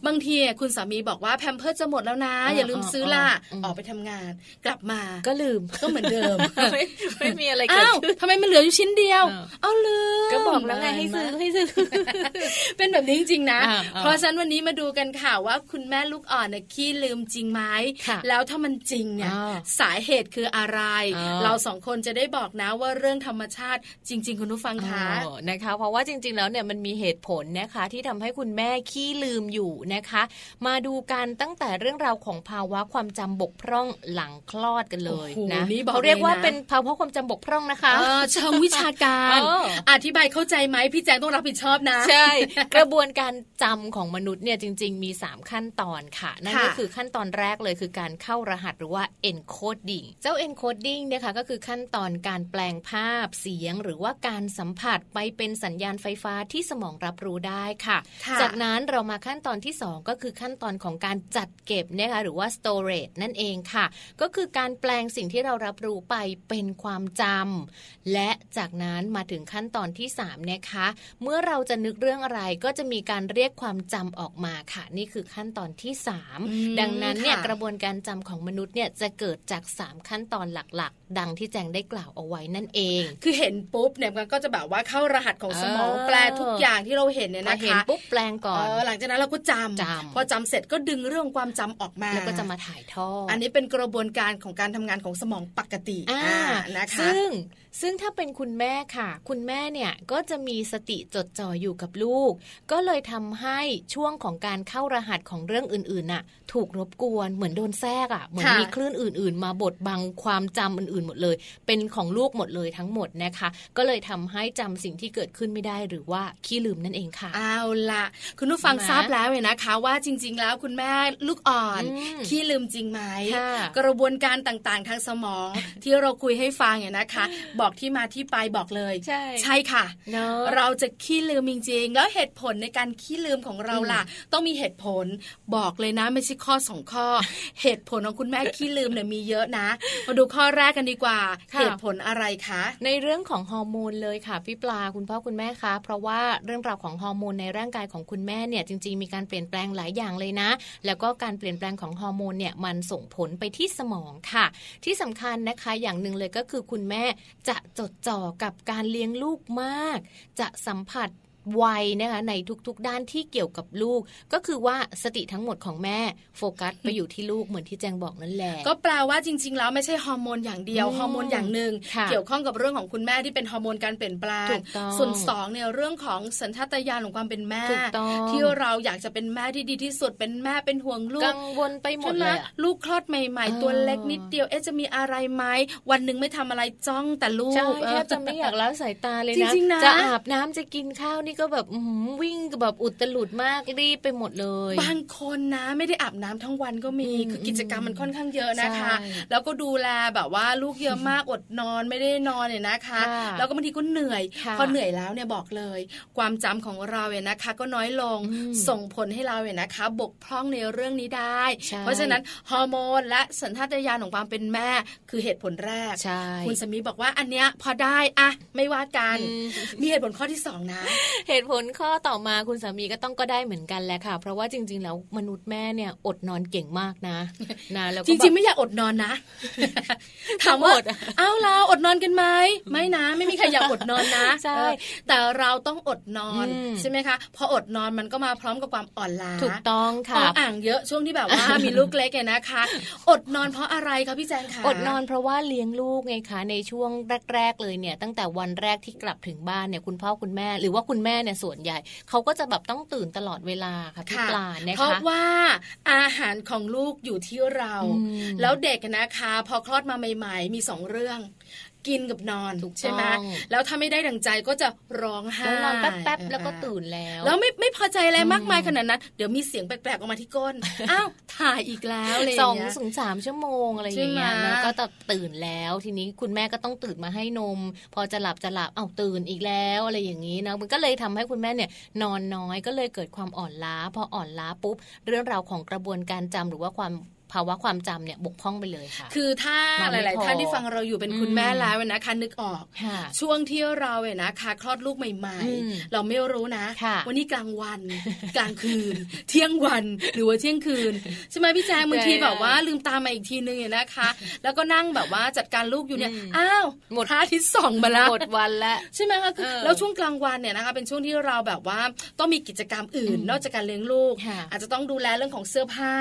บางทีคุณสามีบอกว่าแพมเพิร์สจะหมดแล้วนะเอออย่าลืมซื้อละเออเออออกไปทำงาน กลับมาก็ลืมก็เหมือนเดิมไม่ไม่มีอะไรเกิดอ้าวขึ้นทำไมมันเหลืออยู่ชิ้นเดียวเออเอาลืมก็บอกแล้วไงให้ซื้อให้ซื้อ เป็นแบบนี้จริงๆนะอ่าอ่าเพราะฉะนั้นวันนี้มาดูกันค่ะว่าคุณแม่ลูกอ่อนเนี่ยขี้ลืมจริงไหมค่ะแล้วถ้ามันจริงเนี่ยอ่าสาเหตุคืออะไรอ่าเราสองคนจะได้บอกนะว่าเรื่องธรรมชาติจริง ๆ คุณผู้ฟังคะอ๋อนะคะ เพราะว่าจริง ๆ แล้วเนี่ยมันมีเหตุผลนะคะ ที่ทำให้คุณแม่ขี้ลืมอยู่นะคะ มาดูกันตั้งแต่เรื่องราวของภาวะความจำบกพร่องหลังคลอดกันเลยโอ้โหนะนี่บอกเขาเรียกว่าเลยนะเป็นภาวะความจำบกพร่องนะคะเออเชิงวิชาการเอออธิบายเข้าใจไหมพี่แจงต้องรับผิดชอบนะ ใช่ กระบวนการจำของมนุษย์เนี่ยจริง ๆ มี 3 ขั้นตอนค่ะ นั่นค่ะก็คือขั้นตอนแรกเลยคือการเข้ารหัสหรือว่า encoding เจ้า encoding เนี่ยค่ะก็คือขั้นตอนการแปลงภาพเสียง หรือว่าการสัมผัสไปเป็นสัญญาณไฟฟ้าที่สมองรับรู้ได้ค่ะค่ะจากนั้นเรามาขั้นตอนที่ 2 ก็คือขั้นตอนของการจัดเก็บนะคะหรือว่า storage นั่นเองค่ะ ก็คือการแปลงสิ่งที่เรารับรู้ไปเป็นความจำและจากนั้นมาถึงขั้นตอนที่3นะคะ เมื่อเราจะนึกเรื่องอะไรก็จะมีการเรียกความจำออกมาค่ะ นี่คือขั้นตอนที่อืม3ดังนั้นเนี่ยค่ะกระบวนการจำของมนุษย์เนี่ยจะเกิดจาก 3 ขั้นตอนหลักๆ ดังที่แจงได้กล่าวเอาไว้นั่นเอง คือเห็นปุ๊บเนี่ยมันก็จะแบบว่าเข้ารหัสของสมองเออแปลทุกอย่างที่เราเห็นเนี่ยพอนะเห็นคะปุ๊บแปลงก่อนเออหลังจากนั้นเราก็จำจำพอจำเสร็จก็ดึงเรื่องความจำออกมาแล้วก็จะมาถ่ายทอดอันนี้เป็นกระบวนการของการทำงานของสมองปกติอ่าอ่านะคะซึ่งซึ่งถ้าเป็นคุณแม่ค่ะ คุณแม่เนี่ยก็จะมีสติจดจ่ออยู่กับลูก ก็เลยทำให้ช่วงของการเข้ารหัสของเรื่องอื่นๆน่ะ ถูกรบกวนเหมือนโดนแทรกอะเหมือนค่ะมีคลื่นอื่น ๆ มาบดบังความจำอื่นๆ หมดเลย เป็นของลูกหมดเลยทั้งหมดนะคะ ก็เลยทำให้จำสิ่งที่เกิดขึ้นไม่ได้หรือว่าขี้ลืมนั่นเองค่ะเอาละคุณผู้ฟังใช่ไหมทราบแล้วเนี่ยนะคะ ว่าจริง ๆ แล้วคุณแม่ลูกอ่อนอืมขี้ลืมจริงไหมค่ะกระบวนการต่างๆ ทางสมองที่เราคุยให้ฟังเนี่ยนะคะ บอกที่มาที่ไปไปบอกเลย ใช่ใช่ค่ะเนาะเราจะขี้ลืมจริงๆ แล้วเหตุผลในการขี้ลืมของเราล่ะ ต้องมีเหตุผลบอกเลยนะไม่ใช่ข้อสองข้อ เหตุผลของคุณแม่ขี้ลืมเนี่ยมีเยอะนะ มาดูข้อแรกกันดีกว่าค่ะเหตุผลอะไรคะ ในเรื่องของฮอร์โมนเลยค่ะพี่ปลาคุณพ่อคุณแม่คะ เพราะว่าเรื่องราวของฮอร์โมนในร่างกายของคุณแม่เนี่ยจริง ๆ มีการเปลี่ยนแปลงหลายอย่างเลยนะ แล้วก็การเปลี่ยนแปลงของฮอร์โมนเนี่ยมันส่งผลไปที่สมองค่ะ ที่สำคัญนะคะอย่างหนึ่งเลยก็คือคุณแม่จะจดจ่อกับการเลี้ยงลูกมาก จะสัมผัสไวนะคะในทุกๆด้านที่เกี่ยวกับลูก ก็คือว่าสติทั้งหมดของแม่โฟกัสไปอยู่ที่ลูกเหมือนที่แจงบอกนั่นแหละก็แปลว่าจริง ๆ แล้วไม่ใช่ฮอร์โมนอย่างเดียวอืมฮอร์โมนอย่างหนึ่งค่ะเกี่ยวข้องกับเรื่องของคุณแม่ที่เป็นฮอร์โมนการเปลี่ยนแปลงถูกต้องส่วนสองเนี่ยเรื่องของสัญชาตญาณของความเป็นแม่ถูกต้องที่เราอยากจะเป็นแม่ที่ดีที่สุดเป็นแม่เป็นห่วงลูกกังวลไปหมใช่ดไหมเลยอะลูกคลอดใหม่เออๆตัวเล็กนิดเดียวเอ๊ะจะมีอะไรไหมวันหนึ่งไม่ทำอะไรจ้องแต่ลูกใช่เอแทอบจะไม่อยากละสายตาเลยจนะริงๆนะจะอาบน้ำจะกินข้าวนี่ก็แบบอื้อหือวิ่งแบบอุตลุดมากรีบไปหมดเลย บางคนนะไม่ได้อาบน้ำทั้งวันก็มีอืมคือกิจกรรมมันค่อนข้างเยอะนะคะใช่แล้วก็ดูแลแบบว่าลูกเยอะมากอดนอนไม่ได้นอนเนี่ยนะคะค่ะแล้วก็บางทีก็เหนื่อยค่ะพอเหนื่อยแล้วเนี่ยบอกเลย ความจำของเราเนี่ยนะคะ ก็น้อยลงอืมส่งผลให้เราเนี่ยนะคะ บกพร่องในเรื่องนี้ได้ใช่เพราะฉะนั้นฮอร์โมนและสัญชาตญาณของความเป็นแม่คือเหตุผลแรกใช่คุณสามีบอกว่าอันเนี้ยพอได้อะไม่ว่ากันอืมมีเหตุผลข้อที่สองนะเหตุผลข้อต่อมาคุณสามีก็ต้องก็ได้เหมือนกันแหละค่ะ เพราะว่าจริง ๆ แล้วมนุษย์แม่เนี่ยอดนอนเก่งมากนะนะแล้วก็จริง ๆ ไม่อยากอดนอนนะถามว่าอดอะเอ้าเราอดนอนกันไหมไม่นะ ไม่มีใครอยากอดนอนนะใช่เออแต่เราต้องอดนอนอืมใช่ไหมคะพออดนอนมันก็มาพร้อมกับความอ่อนล้าถูกต้องพอค่ะอ่างเยอะช่วงที่แบบว่ามีลูกเล็กเนี่ยนะคะ อดนอนเพราะอะไรคะพี่แจงคะอดนอนเพราะว่าเลี้ยงลูกไงคะในช่วงแรก ๆ เลยเนี่ย ตั้งแต่วันแรกที่กลับถึงบ้านเนี่ยคุณพ่อคุณแม่ หรือว่าคุณแม่เนี่ยส่วนใหญ่เขาก็จะแบบต้องตื่นตลอดเวลาค่ะพี่ค่ะปลานะเพราะคะว่าอาหารของลูกอยู่ที่เราอืมแล้วเด็กนะคะ พอคลอดมาใหม่ ๆ มีสองเรื่อง กินกับนอนถูกต้องใช่ไหมแล้วถ้าไม่ได้ดังใจก็จะร้องไห้แล้วนอนแป๊บๆแล้วก็ตื่นแล้ว แล้วไม่ไม่พอใจอะไรอืมมากมายขนาดนั้น เดี๋ยวมีเสียงแปลกๆออกมาที่ก้นอ้าวถ่ายอีกแล้วอะไรอสอย่างงเงี้ยถึงสามชั่วโมงอะไรอย่างเงี้ยใช่ไหมนะก็จะตื่นแล้ว ทีนี้คุณแม่ก็ต้องตื่นมาให้นม พอจะหลับจะหลับเอ้าตื่นอีกแล้วอะไรอย่างนี้นะมันก็เลยทำให้คุณแม่เนี่ย นอนน้อยก็เลยเกิดความอ่อนล้า พออ่อนล้าปุ๊บ เรื่องราวของกระบวนการจำหรือว่าความ ภาวะความจำเนี่ยบกพร่องไปเลยค่ะ คือถ้านอนหไม่ลายพอๆท่านที่ฟังเราอยู่เป็นคุณอืมแม่แล้วนะคะนึกออกค่ะช่วงที่เราเนี่ยนะคะคลอดลูกใหม่อืมๆเราไม่รู้นะค่ะวันนี้กลางวัน กลางคืน เที่ยงวันหรือว่าเที่ยงคืนใช่ไหมพี่แจงบางทีแบบว่าลืมตามาอีกทีนึงเนี่ยนะคะ แล้วก็นั่งแบบว่าจัดการลูกอยู่เนี่ยอืมอ้าวหมดพระอาทิตย์ส่องมาแล้วหมดวันแล้วใช่ไหมคะคือเออแล้วช่วงกลางวันเนี่ยนะคะ เป็นช่วงที่เราแบบว่าต้องมีกิจกรรมอื่นอืมนอกจากการเลี้ยงลูกค่ะอาจจะต้องดูแลเรื่องของเสื้อผ้า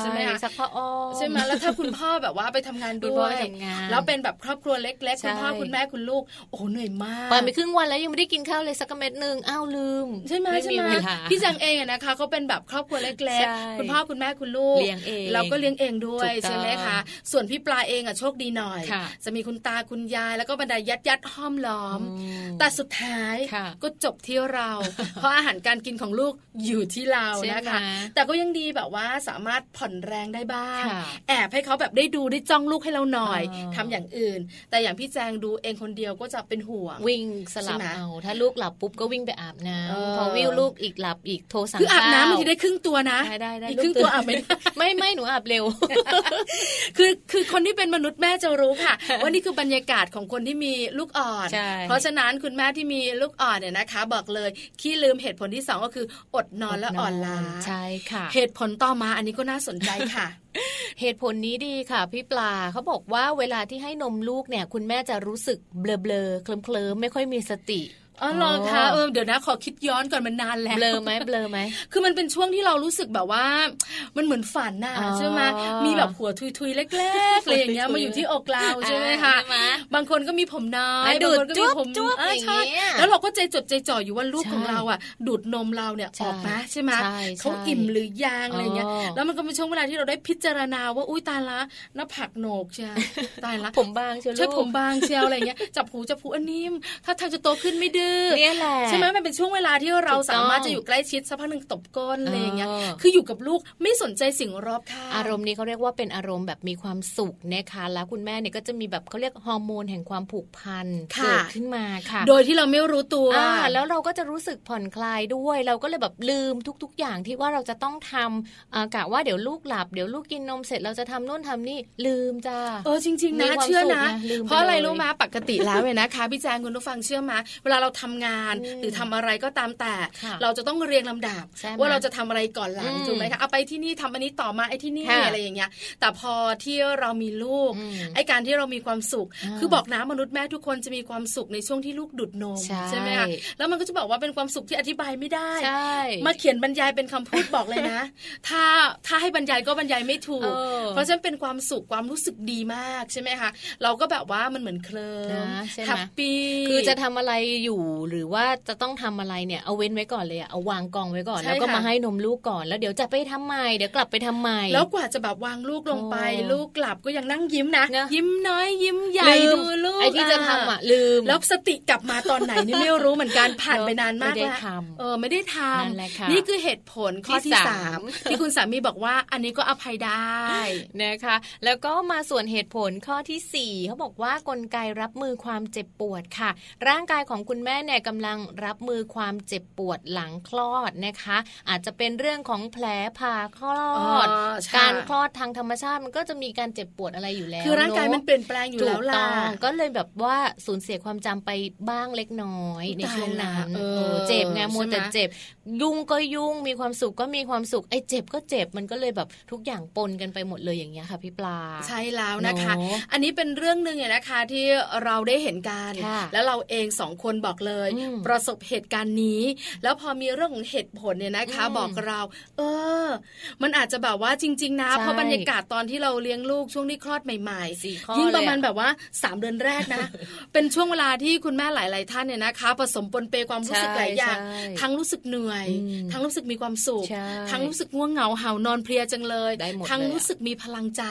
ใช่ไหมคะซักผ้าอ้อมใช่ไหมแล้วถ้าคุณพ่อแบบว่าไปทำงานคุณด้พ่อวยไปทำงานแล้วเป็นแบบครอบครัวเล็กๆใช่คุณพ่อคุณแม่คุณลูกโอ้โหเหนื่อยมากปล่อยไปครึ่งวันแล้วยังไม่ได้กินข้าวเลยสักเม็ดหนึ่งอ้าวลืมใช่ไหมใช่มีไหมเวลาพี่แจงเองอะนะคะเขาเป็นแบบครอบครัวเล็กใช่ๆคุณพ่อคุณแม่คุณลูกเลี้ยงเองเราก็เลี้ยงเองด้วยถูกต้องใช่ไหมคะส่วนพี่ปลาเองอะโชคดีหน่อยค่ะจะมีคุณตาคุณยายแล้วก็บรรดายัดยัดๆห้อมล้อมอืมแต่สุดท้ายค่ะก็จบที่เรา เพราะอาหารการกินของลูกอยู่ที่เราใช่ไหมนะคะ แต่ก็ยังดีแบบว่าสามารถผ่อนแรงได้บ้างค่ะแอบให้เขาแบบได้ดูได้จ้องลูกให้เราหน่อยอ๋อทำอย่างอื่น แต่อย่างพี่แจงดูเองคนเดียวก็จะเป็นห่วง วิ่งสลับใช่ไหมเอาถ้าลูกหลับปุ๊บก็วิ่งไปอาบน้เออำพอวิวลูกอีกหลับอีกโทรสั่งคืออาบน้ำข้บางวทีได้ครึ่งตัวนะได้ได้ได้อีกลูครึ่งตัวอาบไม่ได้ไม่ไม่หนูอาบเร็ว คือคือคนที่เป็นมนุษย์แม่จะรู้ค่ะว่านี่คือบรรยากาศของคนที่มีลูกอ่อนใช่เพราะฉะนั้นคุณแม่ที่มีลูกอ่อนเนี่ยนะคะ บอกเลยขี้ลืมเหตุผลที่สองก็คืออดนอนและอ่อนล้าใช่ค่ะ เหตุผลต่อมาอันนี้ก็น่าสนใจค่ะเหตุผลนี้ดีค่ะพี่ปลาเขาบอกว่าเวลาที่ให้นมลูกเนี่ย คุณแม่จะรู้สึกเบลอเบลอๆเคลิ้มเคลิมๆไม่ค่อยมีสติ อ๋อเหรอคะเออเดี๋ยวนะขอคิดย้อนก่อนมันนานแล้วเบลอไหมเบลอไหมคือมันเป็นช่วงที่เรารู้สึกแบบว่า มันเหมือนฝันน่ะอ๋อใช่ไหมมีแบบหัวทุยๆเล็กๆอะไรอย่างเงี้ยทุยๆมาอยู่ที่อกเราใช่ไหมคะใช่ไหมบางคนก็มีผมน้อยอะดูบางดคนก็มีผมจ้วบๆอะอย่างใช่เงี้ยแล้วเราก็ใจจดใจจ่ออยู่ว่าลูกใช่ของเราอะ ดูดนมเราเนี่ยใช่ออกมาใช่ไหมใช่เขาใช่อิ่มหรือยังอะไรเงี้ยอ๋อแล้วมันก็เป็นช่วงเวลาที่เราได้พิจารณาว่าอุ้ยตายละหน้าผักโหนกใช่ตายละผมบางเชียวลูกใช่ผมบางเชียวอะไรเงี้ยจับหูจับหูอันนิ่มถ้าทางจะโตขึ้นไม่ดื้ออเนี่ยแหละใช่ไหมมันเป็นช่วงเวลาที่เราถูกต้องสามารถจะอยู่ใกล้ชิดสักพักหนึ่งตบก้นอะไรอย่างเงี้ยเออคืออยู่กับลูกไม่สนใจสิ่งรอบข้างอารมณ์นี้เขาเรียกว่าเป็นอารมณ์แบบมีความสุขนะคะแล้วคุณแม่เนี่ยก็จะมีแบบเขาเรียกฮอร์โมนแห่งความผูกพันค่ะเกิดขึ้นมาค่ะ โดยที่เราไม่รู้ตัวอ่าแล้วเราก็จะรู้สึกผ่อนคลายด้วย เราก็เลยแบบลืมทุก ๆ อย่างที่ว่าเราจะต้องทำอ่ากะว่าเดี๋ยวลูกหลับเดี๋ยวลูกกินนมเสร็จเราจะทำโน่นทำนี่ลืมจ้าเออจริงๆมีนะความเชื่อนะสุขนะลืมไปเพราะอะไรเลยรู้มาปกติแล้วเนี่ยนะคะพี่แจงคุณผู้ฟังเชื่อมาเวลาเราทำงานอืมหรือทำอะไรก็ตามแต่ค่ะเราจะต้องเรียงลำดับใช่ไหมว่าเราจะทำอะไรก่อนหลังอืมถูกไหมคะเอาไปที่นี่ทำอันนี้ต่อมาไอ้ที่นี่ค่ะอะไรอย่างเงี้ย แต่พอที่เรามีลูกอืมไอ้การที่เรามีความสุขอ่าคือบอกนะมนุษย์แม่ทุกคนจะมีความสุขในช่วงที่ลูกดุดนมใช่ไหมคะแล้วมันก็จะบอกว่าเป็นความสุขที่อธิบายไม่ได้ใช่มาเขียนบรรยายเป็นคำพูดบอกเลยนะ ถ้าถ้าให้บรรยายก็บรรยายไม่ถูกเออเพราะฉะนั้นเป็นความสุขความรู้สึกดีมากใช่ไหมคะเราก็แบบว่ามันเหมือนเคลิ้มนะใช่ไหม happyปี้คือจะทำอะไรอยู่หรือว่าจะต้องทำอะไรเนี่ยเอาเว้นไว้ก่อนเลยอะเอาวางกองไว้ก่อนใช่แล้วก็ค่ะมาให้นมลูกก่อนแล้วเดี๋ยวจะไปทำใหม่เดี๋ยวกลับไปทำใหม่แล้วกว่าจะแบบวางลูกลงไปโอ้ลูกกลับก็ยังนั่งยิ้มนะนะยิ้มน้อยยิ้มใหญ่ลืมดูลูกไอ้ที่จะทำอะลืมแล้วสติกลับมาตอนไหนนี่ไม่รู้เหมือนกันผ่านไปนานมากไม่ได้แล้วทำเออไม่ได้ทนั่นแหละค่ะำนี่คือเหตุผลข้อที่ที่สาสามมที่คุณสามีบอกว่าอันนี้ก็อภัยได้นะคะ แล้วก็มาส่วนเหตุผลข้อที่4เขาบอกว่ากลไกรับมือความเจ็บปวดค่ะ ร่างกายของคุณแม่เนี่ยกำลังรับมือความเจ็บปวดหลังคลอดนะคะ อาจจะเป็นเรื่องของแผลผ่าคลอดอ๋อใช่การคลอดทางธรรมชาติมันก็จะมีการเจ็บปวดอะไรอยู่แล้วคือร่างกายเะมันเปลี่ยนแปลงอยู่ถูแล้วกล่ะต้องก็เลยแบบว่าสูญเสียความจำไปบ้างเล็กน้อยในช่วงนั้นตายละเออเออเจ็บไงมัวแต่ใช่ไหมเจ็บ ยุ่งก็ยุ่งมีความสุขก็มีความสุขไอ้เจ็บก็เจ็บมันก็เลยแบบทุกอย่างปนกันไปหมดเลยอย่างเงี้ยค่ะพี่ปลา ใช่แล้วนะคะเนอะอันนี้เป็นเรื่องหนึ่งเนี่ยนะคะที่เราได้เห็นกันค่ะแล้วเราเองสองคนบอกเลยอืมประสบเหตุการณ์นี้ แล้วพอมีเรื่องของเหตุผลเนี่ยนะคะอืมบอกเรา เออ มันอาจจะแบบว่าจริง ๆ นะใช่เพราะบรรยากาศตอนที่เราเลี้ยงลูกช่วงที่คลอดใหม่สี่ข้อๆยิ่งประมาณเลยอะแบบว่าสามเดือนแรกนะ เป็นช่วงเวลาที่คุณแม่หลาย ๆ ท่านเนี่ยนะคะผสมปนเปความรู้สึกหลายอย่างใช่ทั้งรู้สึกเหนื่อยอืมทั้งรู้สึกมีความสุขใช่ทั้งรู้สึกง่วงเหงาเห่านอนเพลียจังเลยได้หมดทั้งเลยอะรู้สึกมีพลังใจ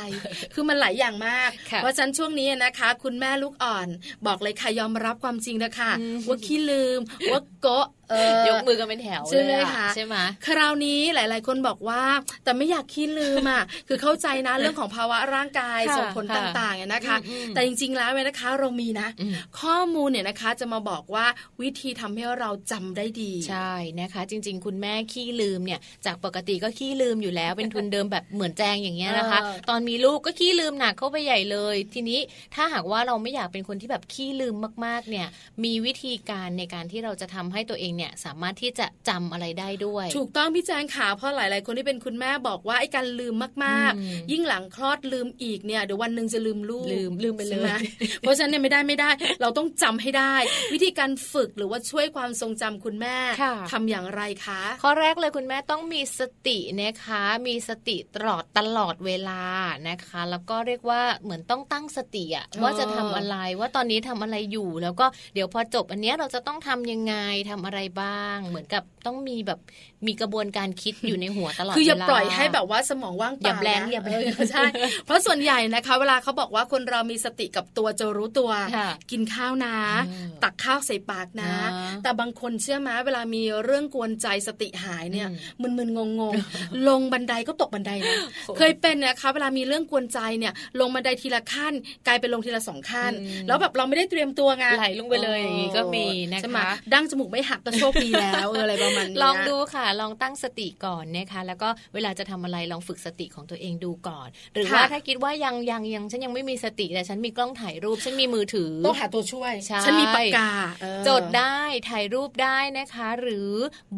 คือมันหลายอย่างมากค่ะเพราะฉะนั้นช่วงนี้นะคะ คุณแม่ลูกอ่อน บอกเลยค่ะยอมรับความจริงนะคะอืมว่าขี้ลืมว่าโกะเออ ยกมือกันเป็นแถวใช่ไหมเลยอคะใช่ไหมคราวนี้หลาย ๆ คนบอกว่า แต่ไม่อยากขี้ลืมอะคือเข้าใจนะเรื่องของภาวะร่างกายค่ะส่งผลค่ะต่างๆเนี่ยนะคะอืมอืมแต่จริง ๆ แล้วเนี่ยนะคะเรามีนะอืมข้อมูลเนี่ยนะคะจะมาบอกว่าวิธีทำให้เราจำได้ดี ใช่นะคะ จริง ๆ คุณแม่ขี้ลืมเนี่ย จากปกติก็ขี้ลืมอยู่แล้วเป็นทุนเดิมแบบเหมือนแจงอย่างเงี้ยนะคะเออตอนมีลูกก็ขี้ลืมหนักเข้าไปใหญ่เลย ทีนี้ถ้าหากว่าเราไม่อยากเป็นคนที่แบบขี้ลืมมาก ๆ เนี่ยมีวิธีการในการที่เราจะทำให้ตัวเองเนี่ยสามารถที่จะจำอะไรได้ด้วย ถูกต้องพี่แจงขาเพราะหลาย ๆ คนที่เป็นคุณแม่บอกว่าไอ้การลืมมากอืมๆยิ่งหลังคลอดลืมอีกเนี่ยเดี๋ยววันหนึ่งจะลืมลูกลืมลืมไปเลยใช่หเพราะฉะนั้นเนี่ยไม่ได้ไม่ได้ เราต้องจำให้ได้ วิธีการฝึกหรือว่าช่วยความทรงจำคุณแม่ค่ะทำอย่างไรคะ ข้อแรกเลยคุณแม่ต้องมีสตินะคะ มีสติตลอดตลอดเวลานะคะ แล้วก็เรียกว่าเหมือนต้องตั้งสติอะว่าจะทำอะไรว่าตอนนี้ทำอะไรอยู่แล้วก็เดี๋ยวพอจบอันเนี้ยเราจะต้องทำยังไงทำอะไรบ้าง เหมือนกับต้องมีแบบ มีกระบวนการคิดอยู่ในหัวตลอดคืออย่าเวลปล่อยให้แบบว่าสมองว่างเปล่าอย่าแบลงนะอย่าแบลงเออใช่เพราะส่วนใหญ่นะคะ เวลาเขาบอกว่าคนเรามีสติกับตัวจะรู้ตัวค่ะกินข้าวนะเออตักข้าวใส่ปากนะนะแต่บางคนเชื่อไหมเวลามีเรื่องกวนใจสติหายเนี่ยอืมมึนๆงงๆ ลงบันไดก็ตกบันไดนะโอ้เคยเป็นนะคะเวลามีเรื่องกวนใจเนี่ยลงบันไดทีละขั้น กลายเป็นลงทีละสองขั้นอืมแล้วแบบเราไม่ได้เตรียมตัวไงไหลลงไปเลยอย่างนี้ก็มีนะคะใช่ไหมดั้งจมูกไม่หักก็โชคดีแล้วเอออะไรประมาณนี้ลองดูค่ะลองตั้งสติก่อนนะคะ แล้วก็เวลาจะทำอะไรลองฝึกสติของตัวเองดูก่อน หรือว่าถ้าคิดว่ายังยังยังฉันยังไม่มีสติแต่ฉันมีกล้องถ่ายรูป ฉันมีมือถือต้องหาตัวช่วยใช่ฉันมีปากกาเออจดได้ถ่ายรูปได้นะคะ หรือ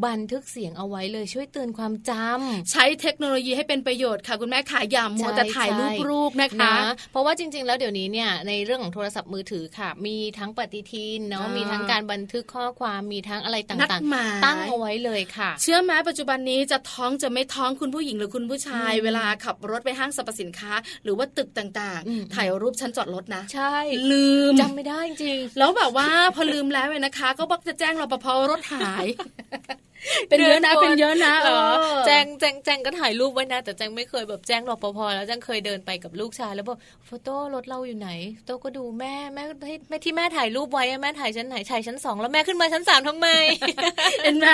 บันทึกเสียงเอาไว้เลยช่วยเตือนความจำใช้เทคโนโลยีให้เป็นประโยชน์ค่ะคุณแม่ขาอย่ามัวแต่ถ่ายรูปรูปนะคะนะเพราะว่าจริง ๆ แล้วเดี๋ยวนี้เนี่ยในเรื่องของโทรศัพท์มือถือค่ะ มีทั้งปฏิทินเนาะอ่ามีมีทั้งการบันทึกข้อความมีทั้งอะไรนัดต่างหมายๆตั้งเอาไว้เลยค่ะ เชื่อไหมปัจจุบันนี้จะท้องจะไม่ท้องคุณผู้หญิงหรือคุณผู้ชายอืมเวลาขับรถไปห้างสรรพสินค้า หรือว่าตึกต่างอืมๆถ่ายรูปชั้นจอดรถนะ ใช่ ลืมจำไม่ได้จริงแล้วแบบว่าพอลืมแล้วเนี่ยนะคะ ก็บอกจะแจ้งรปภรถหาย เป็นเยอะนะเป็นเยอะนะเหรอเออแจงแจงแจงก็ถ่ายรูปไว้นะ แต่แจงไม่เคยแบบแจ้งรปภแล้วแจงเคยเดินไปกับลูกชายแล้วบอกโฟโต้รถเราอยู่ไหนโต้ก็ดูแม่แม่ให้แม่ที่แม่ถ่ายรูปไว้อะแม่ถ่ายชั้นไหนถ่ายชั้นสองแล้วแม่ขึ้นมาชั้นสามทำไมเห็นไหม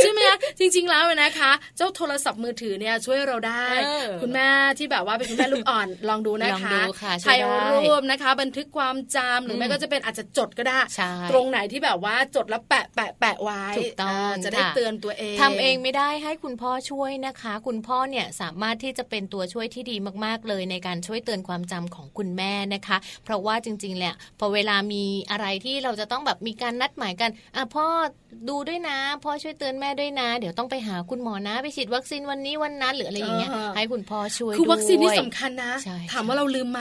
ใช่ไหมคะจริง ๆ แล้วนะคะ เจ้าโทรศัพท์มือถือเนี่ยช่วยเราได้เออคุณแม่ที่แบบว่าเป็นคุณแม่ลูกอ่อนลองดูนะลองคะดูค่ะช่วยถ่ายได้รูปนะคะ บันทึกความจำหรืออมแม่ก็จะเป็นอาจจะจดก็ได้ใช่ตรงไหนที่แบบว่าจดแล้วแปะแปะแปะไว้ถูกต้องาจะได้ค่ะเตือนตัวเองทำเองไม่ได้ให้คุณพ่อช่วยนะคะ คุณพ่อเนี่ยสามารถที่จะเป็นตัวช่วยที่ดีมากๆเลยในการช่วยเตือนความจำของคุณแม่นะคะ เพราะว่าจริงๆแหละพอเวลามีอะไรที่เราจะต้องแบบมีการนัดหมายกันอะพ่อดูด้วยนะ พ่อช่วยเตือนแม่ด้วยนะ เดี๋ยวต้องไปหาคุณหมอนะ ไปฉีดวัคซีนวันนี้วันนั้นหรืออะไรอย่างเงี้ยอ่าให้คุณพ่อช่วยคือวัคซีนนี่ด้วยสำคัญนะใช่ถามว่าเราลืมไหม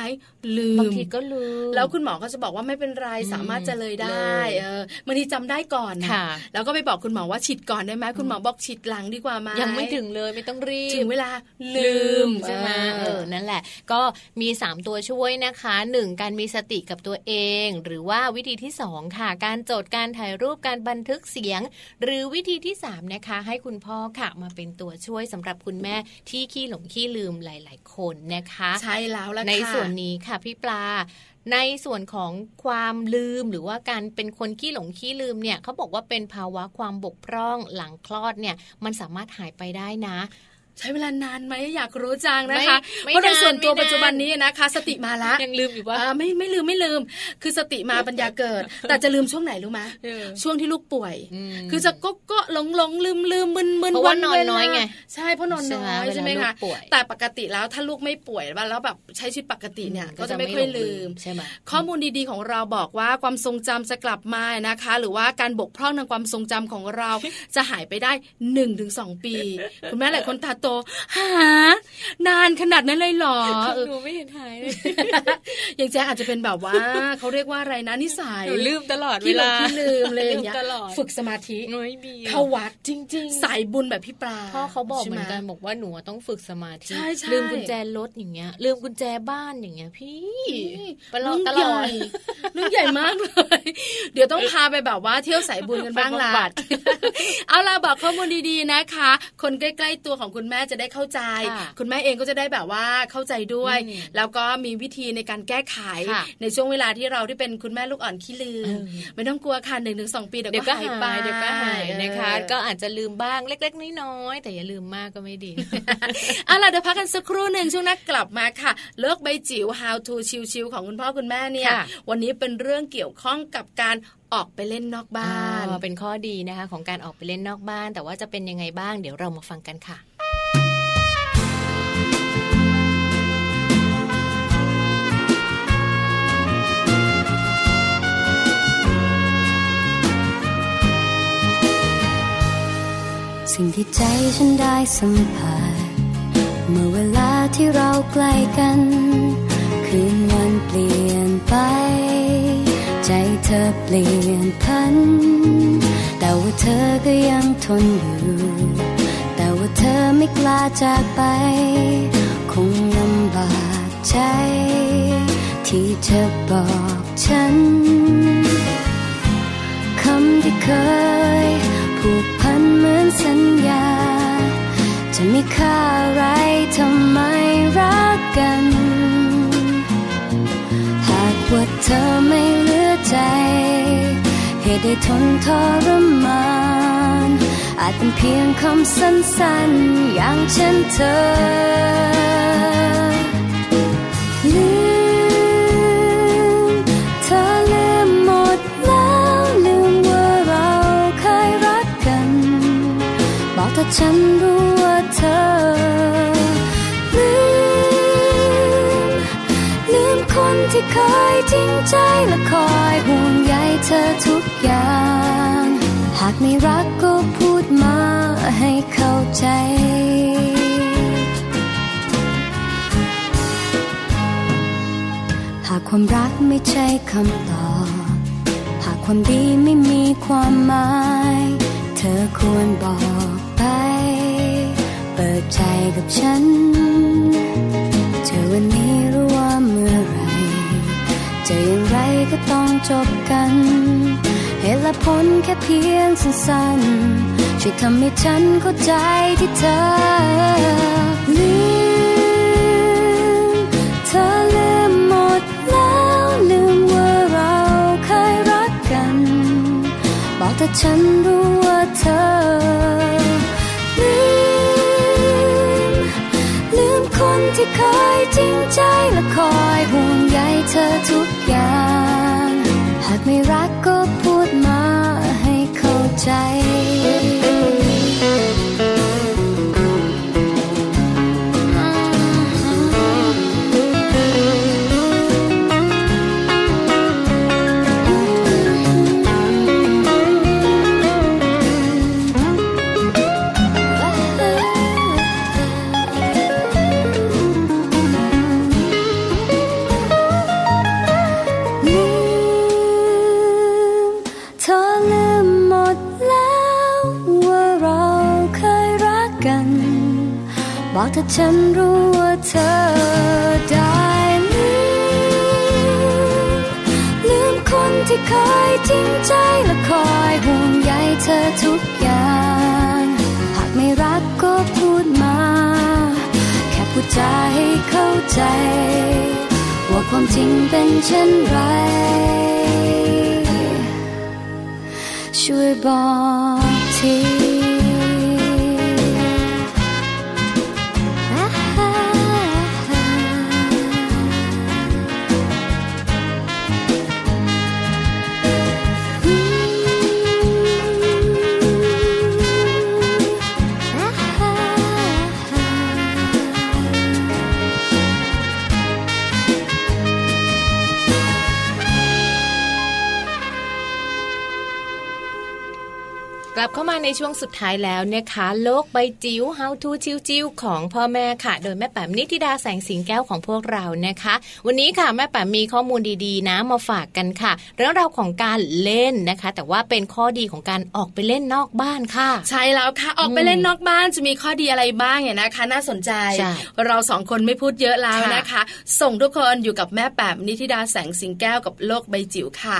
ลืมบางทีก็ลืม แล้วคุณหมอก็จะบอกว่าไม่เป็นไรอืมสามารถจะเลยได้เลยเออบางทีจำได้ก่อนนะค่ะแล้วก็ไปบอกคุณหมอว่าฉีดก่อนได้ไหมคุณหมอบอกฉีดหลังดีกว่าไหมยังไม่ถึงเลยไม่ต้องรีบถึงเวลาลืลืมมใช่ไหมเอเอออนั่นแหละ ก็มี 3 ตัวช่วยนะคะหนึ่งการมีสติกับตัวเอง หรือว่าวิธีที่ 2 ค่ะ การจดการถ่ายรูปการบันทึกเสียง หรือวิธีที่ 3 นะคะ ให้คุณพ่อค่ะมาเป็นตัวช่วยสำหรับคุณแม่ที่ขี้หลงขี้ลืมหลาย ๆ คนนะคะ ใช่แล้วละค่ะในส่วนนี้ค่ะพี่ปลา ในส่วนของความลืมหรือว่าการเป็นคนขี้หลงขี้ลืมเนี่ยเขาบอกว่าเป็นภาวะความบกพร่องหลังคลอดเนี่ยมันสามารถหายไปได้นะ ใช้เวลานานไหมอยากรู้จังนะคะไม่ไม่เพราะในส่วนตัวนานไม่นานปัจจุบันนี้นะคะ สติมาละยังลืมอยู่ว่าอ่าไม่ไม่ลืมไม่ลืม คือสติมาปัญญาเกิด แต่จะลืมช่วงไหนรู้ไหมเออช่วงที่ลูกป่วยมคือจะก็ก็หลงหลงลืมลืมมึนมึนเพราะว่านอนน้อยไงใช่เพราะนอนน้อยใช่ใช่ไหไหมมเวลาคะลูกป่วยแต่ปกติแล้วถ้าลูกไม่ป่วยแล้วแบบใช้ชีวิตปกติเนี่ยก็จะไม่ค่อยลืมใช่ไหมข้อมูลดีๆของเราบอกว่าความทรงจำจะกลับมานะคะ หรือว่าการบกพร่องทางความทรงจำของเราจะหายไปได้1นถึงสปี คุณแม่หลายคนตาโตหานานขนาดนั้นเลยเหรอเออหนูไม่เห็นหายเลยอย่างแจ๊คอาจจะเป็นแบบว่าเขาเรียกว่าอะไรนะนิสัยหนูลืมตลอดเวที่หลงลาที่ลืมเลยอย่างเงี้ยตลอดฝึกสมาธิน้อยมีเข้าวัดจริง ๆ สายบุญแบบพี่ปลาพ่อเขาบอกใช่เหมือนกันไบอกว่าหนูต้องฝึกสมาธิใช่ใช่ลืมกุญแจรถอย่างเงี้ย ลืมกุญแจบ้านอย่างเงี้ย พี่ตลอดเรื่องตใหลอญ่ดเรื่องใหญ่มากเลย เดี๋ยวต้องพาไปแบบว่าเที่ยวสายบุญกันบ้างละไปบำบัดเอาล่ะบอกข้อมูลดีๆนะคะ คนใกล้ ๆตัวของคุณแม่จะได้เข้าใจค่ะคุณแม่เองก็จะได้แบบว่าเข้าใจด้วยอืมแล้วก็มีวิธีในการแก้ไขค่ะในช่วงเวลาที่เราที่เป็นคุณแม่ลูกอ่อนขี้ลืมเออไม่ต้องกลัวค่ะหนึ่งถึงสองปีเดี๋ยวเดี๋ยวก็ก็หายหายไปเดี๋ยวก็หายนะคะเออก็อาจจะลืมบ้างเล็ก ๆ น้อยๆแต่อย่าลืมมากก็ไม่ดีเอาล่ะเดี๋ยวพักกันสักครู่หนึ่งช่วงหน้ากลับมาค่ะ เลิกใบจิ๋ว how to ชิวๆของคุณพ่อคุณแม่เนี่ยค่ะวันนี้เป็นเรื่องเกี่ยวข้องกับการออกไปเล่นนอกบ้านอ่าเป็นข้อดีนะคะ ของการออกไปเล่นนอกบ้าน แต่ว่าจะเป็นยังไงบ้าง เดี๋ยวเรามาฟังกันค่ะ สิ่งที่ใจฉันได้สัมผัส เมื่อเวลาที่เราใกล้กัน คืนวันเปลี่ยนไป ใจเธอเปลี่ยนพัน แต่ว่าเธอก็ยังทนอยู่ แต่ว่าเธอไม่กล้าจากไป คงลำบากใจ ที่เธอบอกฉันคำที่เคย สัญญา จะมีค่าอะไรทำไมรักกัน หากว่าเธอไม่เหลือใจเหตุได้ทนทรมาน อาจเป็นเพียงคำสั้นๆ อย่างเช่นเธอ ฉันรู้ว่าเธอ ลืม ลืมคนที่เคยจริงใจและคอยห่วงใยเธอทุกอย่าง หากไม่รักก็พูดมาให้เข้าใจหากความรักไม่ใช่คำตอบ หากความดีไม่มีความหมาย เธอควรบอก ใจกับฉันเจอวันนี้หรือว่าเมื่อไร จะอย่างไรก็ต้องจบกัน เหตุและผลแค่เพียงสั้นๆ ช่วยทำให้ฉันเข้าใจที่เธอลืมเธอลืมหมดแล้วลืมว่าเราเคยรักกัน บอกแต่ฉันรู้ว่าเธอ คนที่เคยจริงใจและคอยห่วงใยเธอทุกอย่าง หากไม่รักก็พูดมาให้เข้าใจ ฉันรู้ว่าเธอได้ลืมลืมคนที่เคยจริงใจและคอยห่วงใยเธอทุกอย่าง หากไม่รักก็พูดมา แค่พูดจาให้เข้าใจ ว่าความจริงเป็นเช่นไร ช่วยบอกที ลับเข้ามาในช่วงสุดท้ายแล้วนะคะ โลกใบจิ๋ว How to จิ๋วๆของพ่อแม่ค่ะ โดยแม่แป๋มนิติดาแสงสิงแก้วของพวกเรานะคะ วันนี้ค่ะแม่แป๋มมีข้อมูลดีๆ นะมาฝากกันค่ะ เรื่องราวของการเล่นนะคะ แต่ว่าเป็นข้อดีของการออกไปเล่นนอกบ้านค่ะ ใช่แล้วค่ะออกไปเล่นนอกบ้านจะมีข้อดีอะไรบ้างเนี่ยนะคะ น่าสนใจใช่เราสองคนไม่พูดเยอะแล้วค่ะนะคะ ส่งทุกคนอยู่กับแม่แป๋มนิธิดาแสงสิงแก้วกับโลกใบจิ๋วค่ะ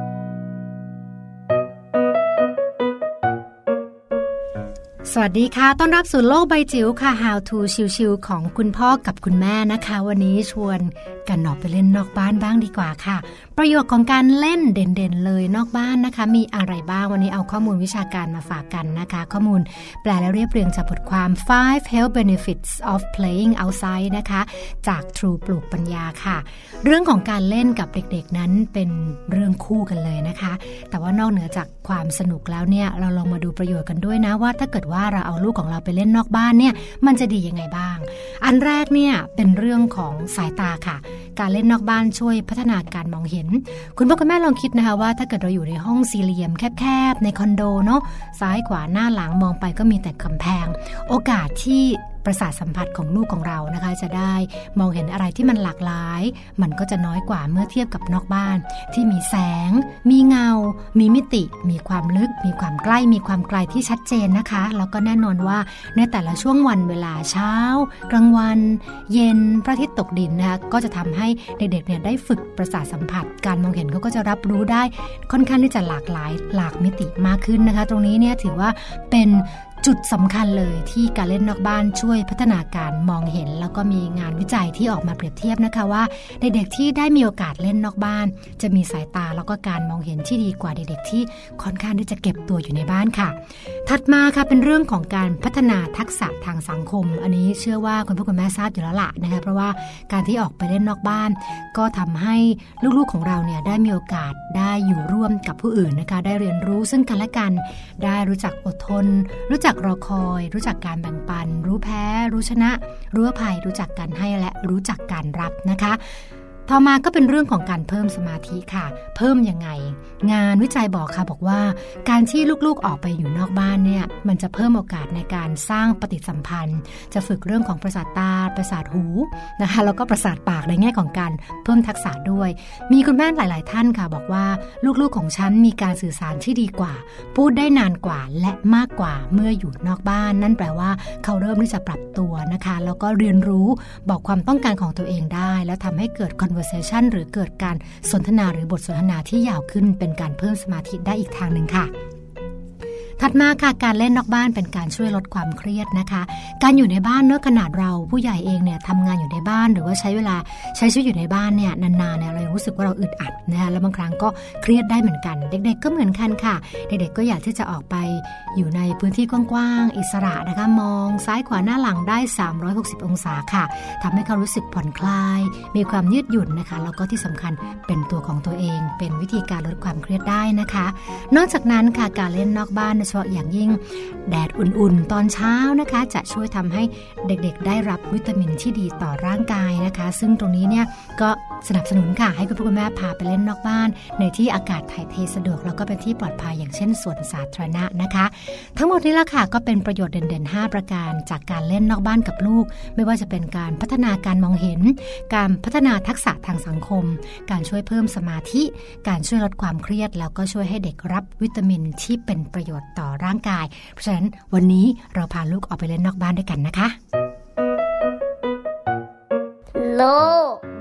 สวัสดีค่ะ ต้อนรับสู่โลกใบจิ๋วค่ะ How to ชิวๆของคุณพ่อกับคุณแม่นะคะ วันนี้ชวนกันออกไปเล่นนอกบ้านบ้างดีกว่าค่ะ ประโยชน์ของการเล่นเด่นๆ เลยนอกบ้านนะคะ มีอะไรบ้าง วันนี้เอาข้อมูลวิชาการมาฝากกันนะคะ ข้อมูลแปลและเรียบเรียงจากบทความ five health benefits of playing outside นะคะ จาก True ปลูกปัญญาค่ะ เรื่องของการเล่นกับเด็กๆนั้นเป็นเรื่องคู่กันเลยนะคะ แต่ว่านอกเหนือจากความสนุกแล้วเนี่ยเราลองมาดูประโยชน์กันด้วยนะว่าถ้าเกิดว่าเราเอาลูกของเราไปเล่นนอกบ้านเนี่ยมันจะดียังไงบ้าง อันแรกเนี่ยเป็นเรื่องของสายตาค่ะ การเล่นนอกบ้านช่วยพัฒนาการมองเห็น คุณพ่อคุณแม่ลองคิดนะคะว่าถ้าเกิดเราอยู่ในห้องสี่เหลี่ยมแคบๆในคอนโดเนาะซ้ายขวาหน้าหลังมองไปก็มีแต่กำแพง โอกาสที่ ประสาทสัมผัสของลูกของเรานะคะ จะได้มองเห็นอะไรที่มันหลากหลาย มันก็จะน้อยกว่าเมื่อเทียบกับนอกบ้าน ที่มีแสง มีเงา มีมิติ มีความลึก มีความใกล้ มีความไกลที่ชัดเจนนะคะ แล้วก็แน่นอนว่าในแต่ละช่วงวันเวลาเช้า กลางวัน เย็นพระอาทิตย์ตกดินนะคะก็จะทำให้เด็กๆเนี่ยได้ฝึกประสาทสัมผัส การมองเห็นเขาก็จะรับรู้ได้ค่อนข้างที่จะหลากหลายหลากมิติมากขึ้นนะคะ ตรงนี้เนี่ยถือว่าเป็น จุดสำคัญเลยที่การเล่นนอกบ้านช่วยพัฒนาการมองเห็น แล้วก็มีงานวิจัยที่ออกมาเปรียบเทียบนะคะว่าเด็กๆที่ได้มีโอกาสเล่นนอกบ้าน จะมีสายตาแล้วก็การมองเห็นที่ดีกว่าเด็กๆที่ค่อนข้างที่จะเก็บตัวอยู่ในบ้านค่ะ ถัดมาค่ะเป็นเรื่องของการพัฒนาทักษะทางสังคม อันนี้เชื่อว่าคุณพ่อคุณแม่ทราบอยู่แล้วละนะคะเพราะว่าการที่ออกไปเล่นนอกบ้าน ก็ทำให้ลูกๆของเราเนี่ยได้มีโอกาสได้อยู่ร่วมกับผู้อื่นนะคะได้เรียนรู้ซึ่งกันและกัน ได้รู้จักอดทน รู้จักรอคอย รู้จักการแบ่งปัน รู้แพ้ รู้ชนะ รู้อภัย รู้จักการให้และรู้จักการรับนะคะ ต่อมาก็เป็นเรื่องของการเพิ่มสมาธิค่ะ เพิ่มยังไง งานวิจัยบอกค่ะบอกว่า การที่ลูกๆออกไปอยู่นอกบ้านเนี่ยมันจะเพิ่มโอกาสในการสร้างปฏิสัมพันธ์ จะฝึกเรื่องของประสาทตาประสาทหูนะคะแล้วก็ประสาทปากในแง่ของการเพิ่มทักษะด้วย มีคุณแม่หลาย ๆ ท่านค่ะ บอกว่าลูกๆของฉันมีการสื่อสารที่ดีกว่า พูดได้นานกว่าและมากกว่าเมื่ออยู่นอกบ้าน นั่นแปลว่าเขาเริ่มที่จะปรับตัวนะคะ แล้วก็เรียนรู้บอกความต้องการของตัวเองได้ แล้วทำให้เกิด conversation หรือเกิดการสนทนาหรือบทสนทนาที่ยาวขึ้นเป็นการเพิ่มสมาธิได้อีกทางหนึ่งค่ะ ถัดมาค่ะการเล่นนอกบ้านเป็นการช่วยลดความเครียดนะคะ การอยู่ในบ้านเนื้อขนาดเราผู้ใหญ่เองเนี่ยทำงานอยู่ในบ้านหรือว่าใช้เวลาใช้ชีวิตอยู่ในบ้านเนี่ยนานๆเนี่ยเรารู้สึกว่าเราอึดอัดนะคะแล้วบางครั้งก็เครียดได้เหมือนกัน เด็ก ๆ ก็เหมือนกันค่ะ เด็กๆก็อยากที่จะออกไปอยู่ในพื้นที่กว้างๆอิสระนะคะมองซ้ายขวาหน้าหลังได้ 360 องศาค่ะทำให้เขารู้สึกผ่อนคลาย มีความยืดหยุ่นนะคะแล้วก็ที่สำคัญเป็นตัวของตัวเอง เป็นวิธีการลดความเครียดได้นะคะ นอกจากนั้นค่ะการเล่นนอกบ้านฉพาะอย่างยิ่งแดดอุ่นๆ ตอนเช้านะคะ จะช่วยทำให้เด็กๆ ได้รับวิตามินที่ดีต่อร่างกายนะคะ ซึ่งตรงนี้เนี่ยก็ สนับสนุนค่ะ ให้คุณพ่อคุณแม่พาไปเล่นนอกบ้าน ในที่อากาศถ่ายเทสะดวก แล้วก็เป็นที่ปลอดภัยอย่างเช่นสวนสาธารณะนะคะ ทั้งหมดนี้ละค่ะก็เป็นประโยชน์เด่นๆ 5 ประการจากการเล่นนอกบ้านกับลูก ไม่ว่าจะเป็นการพัฒนาการมองเห็น การพัฒนาทักษะทางสังคม การช่วยเพิ่มสมาธิ การช่วยลดความเครียด แล้วก็ช่วยให้เด็กรับวิตามินที่เป็นประโยชน์ต่อร่างกาย เพราะฉะนั้นวันนี้เราพาลูกออกไปเล่นนอกบ้านด้วยกันนะคะ โลก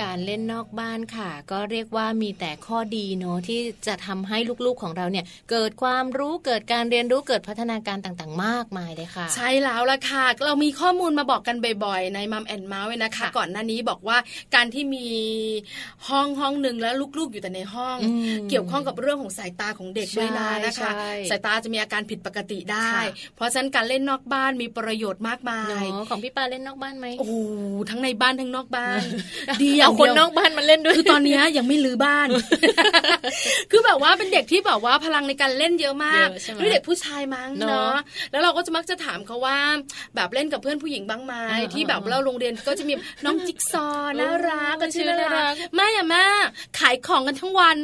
ก้วครับเนาะการเล่นนอกบ้านค่ะ ก็เรียกว่ามีแต่ข้อดีเนาะที่จะทำให้ลูกๆของเราเนี่ย เกิดความรู้เกิดการเรียนรู้เกิดพัฒนาการต่างๆ มากมายเลยค่ะ ใช่แล้วล่ะค่ะ เรามีข้อมูลมาบอกกันบ่อยๆ ในมัมแอนเมาส์นะคะค่ะก่อนหน้านี้บอกว่าการที่มีห้องห้องหนึ่งแล้วลูกๆอยู่แต่ในห้องอืมเกี่ยวข้องกับเรื่องของสายตาของเด็กใช่ด้วยนะนะคะใช่สายตาจะมีอาการผิดปกติได้ค่ะเพราะฉะนั้นการเล่นนอกบ้านมีประโยชน์มากมายเนาะของพี่ปาเล่นนอกบ้านไหมโอ้โหทั้งในบ้านทั้งนอกบ้านดีอเอาย่างคนเดียวนอกบ้านมาเล่นด้วยคือตอนเนี้ยยังไม่ลื้อบ้าน คือแบบว่าเป็นเด็กที่แบบว่าพลังในการเล่นเยอะมากเยอะใช่ไหมด้วยเด็กผู้ชายมั้งเนอะเนาะแล้วเราก็จะมักจะถามเขาว่า แบบเล่นกับเพื่อนผู้หญิงบ้างไหมเออที่แบบเราโรงเรียนก็จะมีน้องจิ๊กซอว์น่ารักกันชื่อชื่อน่าน่ารัรักกไม่อะแม่ขายของกันทั้งวัน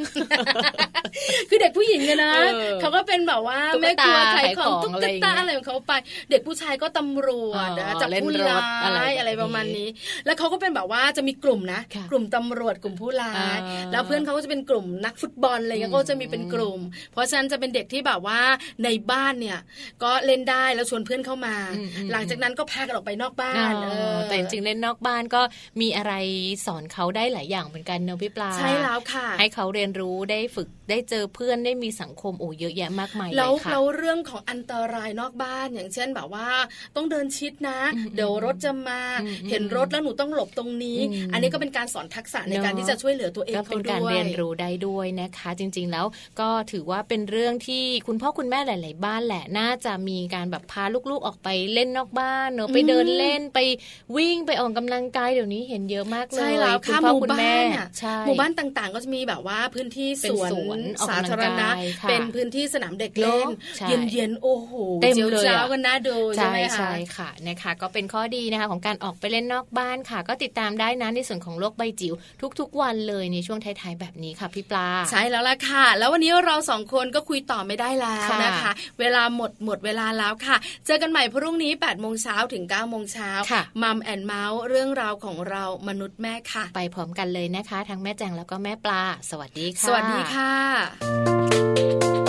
คือเด็กผู้หญิงเนี่ยนะเออเขาก็เป็นแบบว่าตุ๊กแม่คตารัวขายของขายของตุ๊กอะไรอย่างเงี้ตายอะไรของเขาไป เด็กผู้ชายก็ตำรวจอ๋อนะจับเล่นผู้รร้าถอะไรแบบยนี้อะไรประมาณนี้ แล้วเขาก็เป็นแบบว่าจะมีกลุ่มนะค่ะกลุ่มตำรวจกลุ่มผู้ร้ายอ่าแล้วเพื่อนเขาก็จะเป็นกลุ่มนักฟุตบอลอะไรเงี้ยอืมก็จะมีเป็นกลุ่ม เพราะฉะนั้นจะเป็นเด็กที่แบบว่าในบ้านเนี่ยก็เล่นได้แล้วชวนเพื่อนเข้ามาอืมอืมหลังจากนั้นก็พากันออกไปนอกบ้าอ๋นอเออแต่จริงๆเล่นนอกบ้านก็มีอะไรสอนเขาได้หลายอย่างเหมือนกันเนอะพี่ปลาใช่แล้วค่ะ ให้เขาเรียนรู้ได้ฝึกได้เจอเพื่อนได้มีสังคมโอ้เยอะแยะมากมายเลแล้วยค่ะแล้วเรื่องของอันตรายนอกบ้านอย่างเช่นแบบว่า ต้องเดินชิดนะอืมเดี๋ยวรถจะมาอืมเห็นรถแล้วหนูต้องหลบตรงนี้อืมอันนี้ก็เป็นการสอนทักษะในการเนอะที่จะช่วยเหลือตัวเองก็เขาเป็นด้วยการเรียนรู้ได้ด้วยนะคะ จริง ๆ แล้วก็ถือว่าเป็นเรื่องที่คุณพ่อคุณแม่หลาย ๆ บ้านแหละน่าจะมีการแบบพาลูกๆออกไปเล่นนอกบ้านเนอะไปเดินเล่นไปวิ่งไปออกกำลังกายเดี๋ยวนี้เห็นเยอะมากเลยใช่แล้วคุณค่ะพ่อหมู่คุณบ้าแม่นอะใช่หมู่บ้านต่างๆ ก็จะมีแบบว่าพื้นที่เป็นสวนสวนออกสากำลังธารณะกายค่ะเป็นพื้นที่สนามเด็กเล่นเนอะใช่เย็นๆโอ้โหเต็มจียวเลยอะจ้าวกันน่าดูใช่ใช่ไหมคะใช่ค่ะนะคะ ก็เป็นข้อดีนะคะของการออกไปเล่นนอกบ้านค่ะ ก็ติดตามได้นะในส่วนของโลกใบจิ๋วทุกๆวันเลยในช่วงท้ายๆแบบนี้ค่ะพี่ปลา ใช่แล้วล่ะค่ะ แล้ววันนี้เราสองคนก็คุยต่อไม่ได้แล้วค่ะนะคะ เวลาหมดหมดเวลาแล้วค่ะ เจอกันใหม่พรุ่งนี้8ปดโมงเช้าถึง9ก้าโมงเช้าค่ะมัมแอนเมาส์เรื่องราวของเรามนุษย์แม่ค่ะ ไปพร้อมกันเลยนะคะ ทั้งแม่แจงแล้วก็แม่ปลา สวัสดีค่ะ สวัสดีค่ะ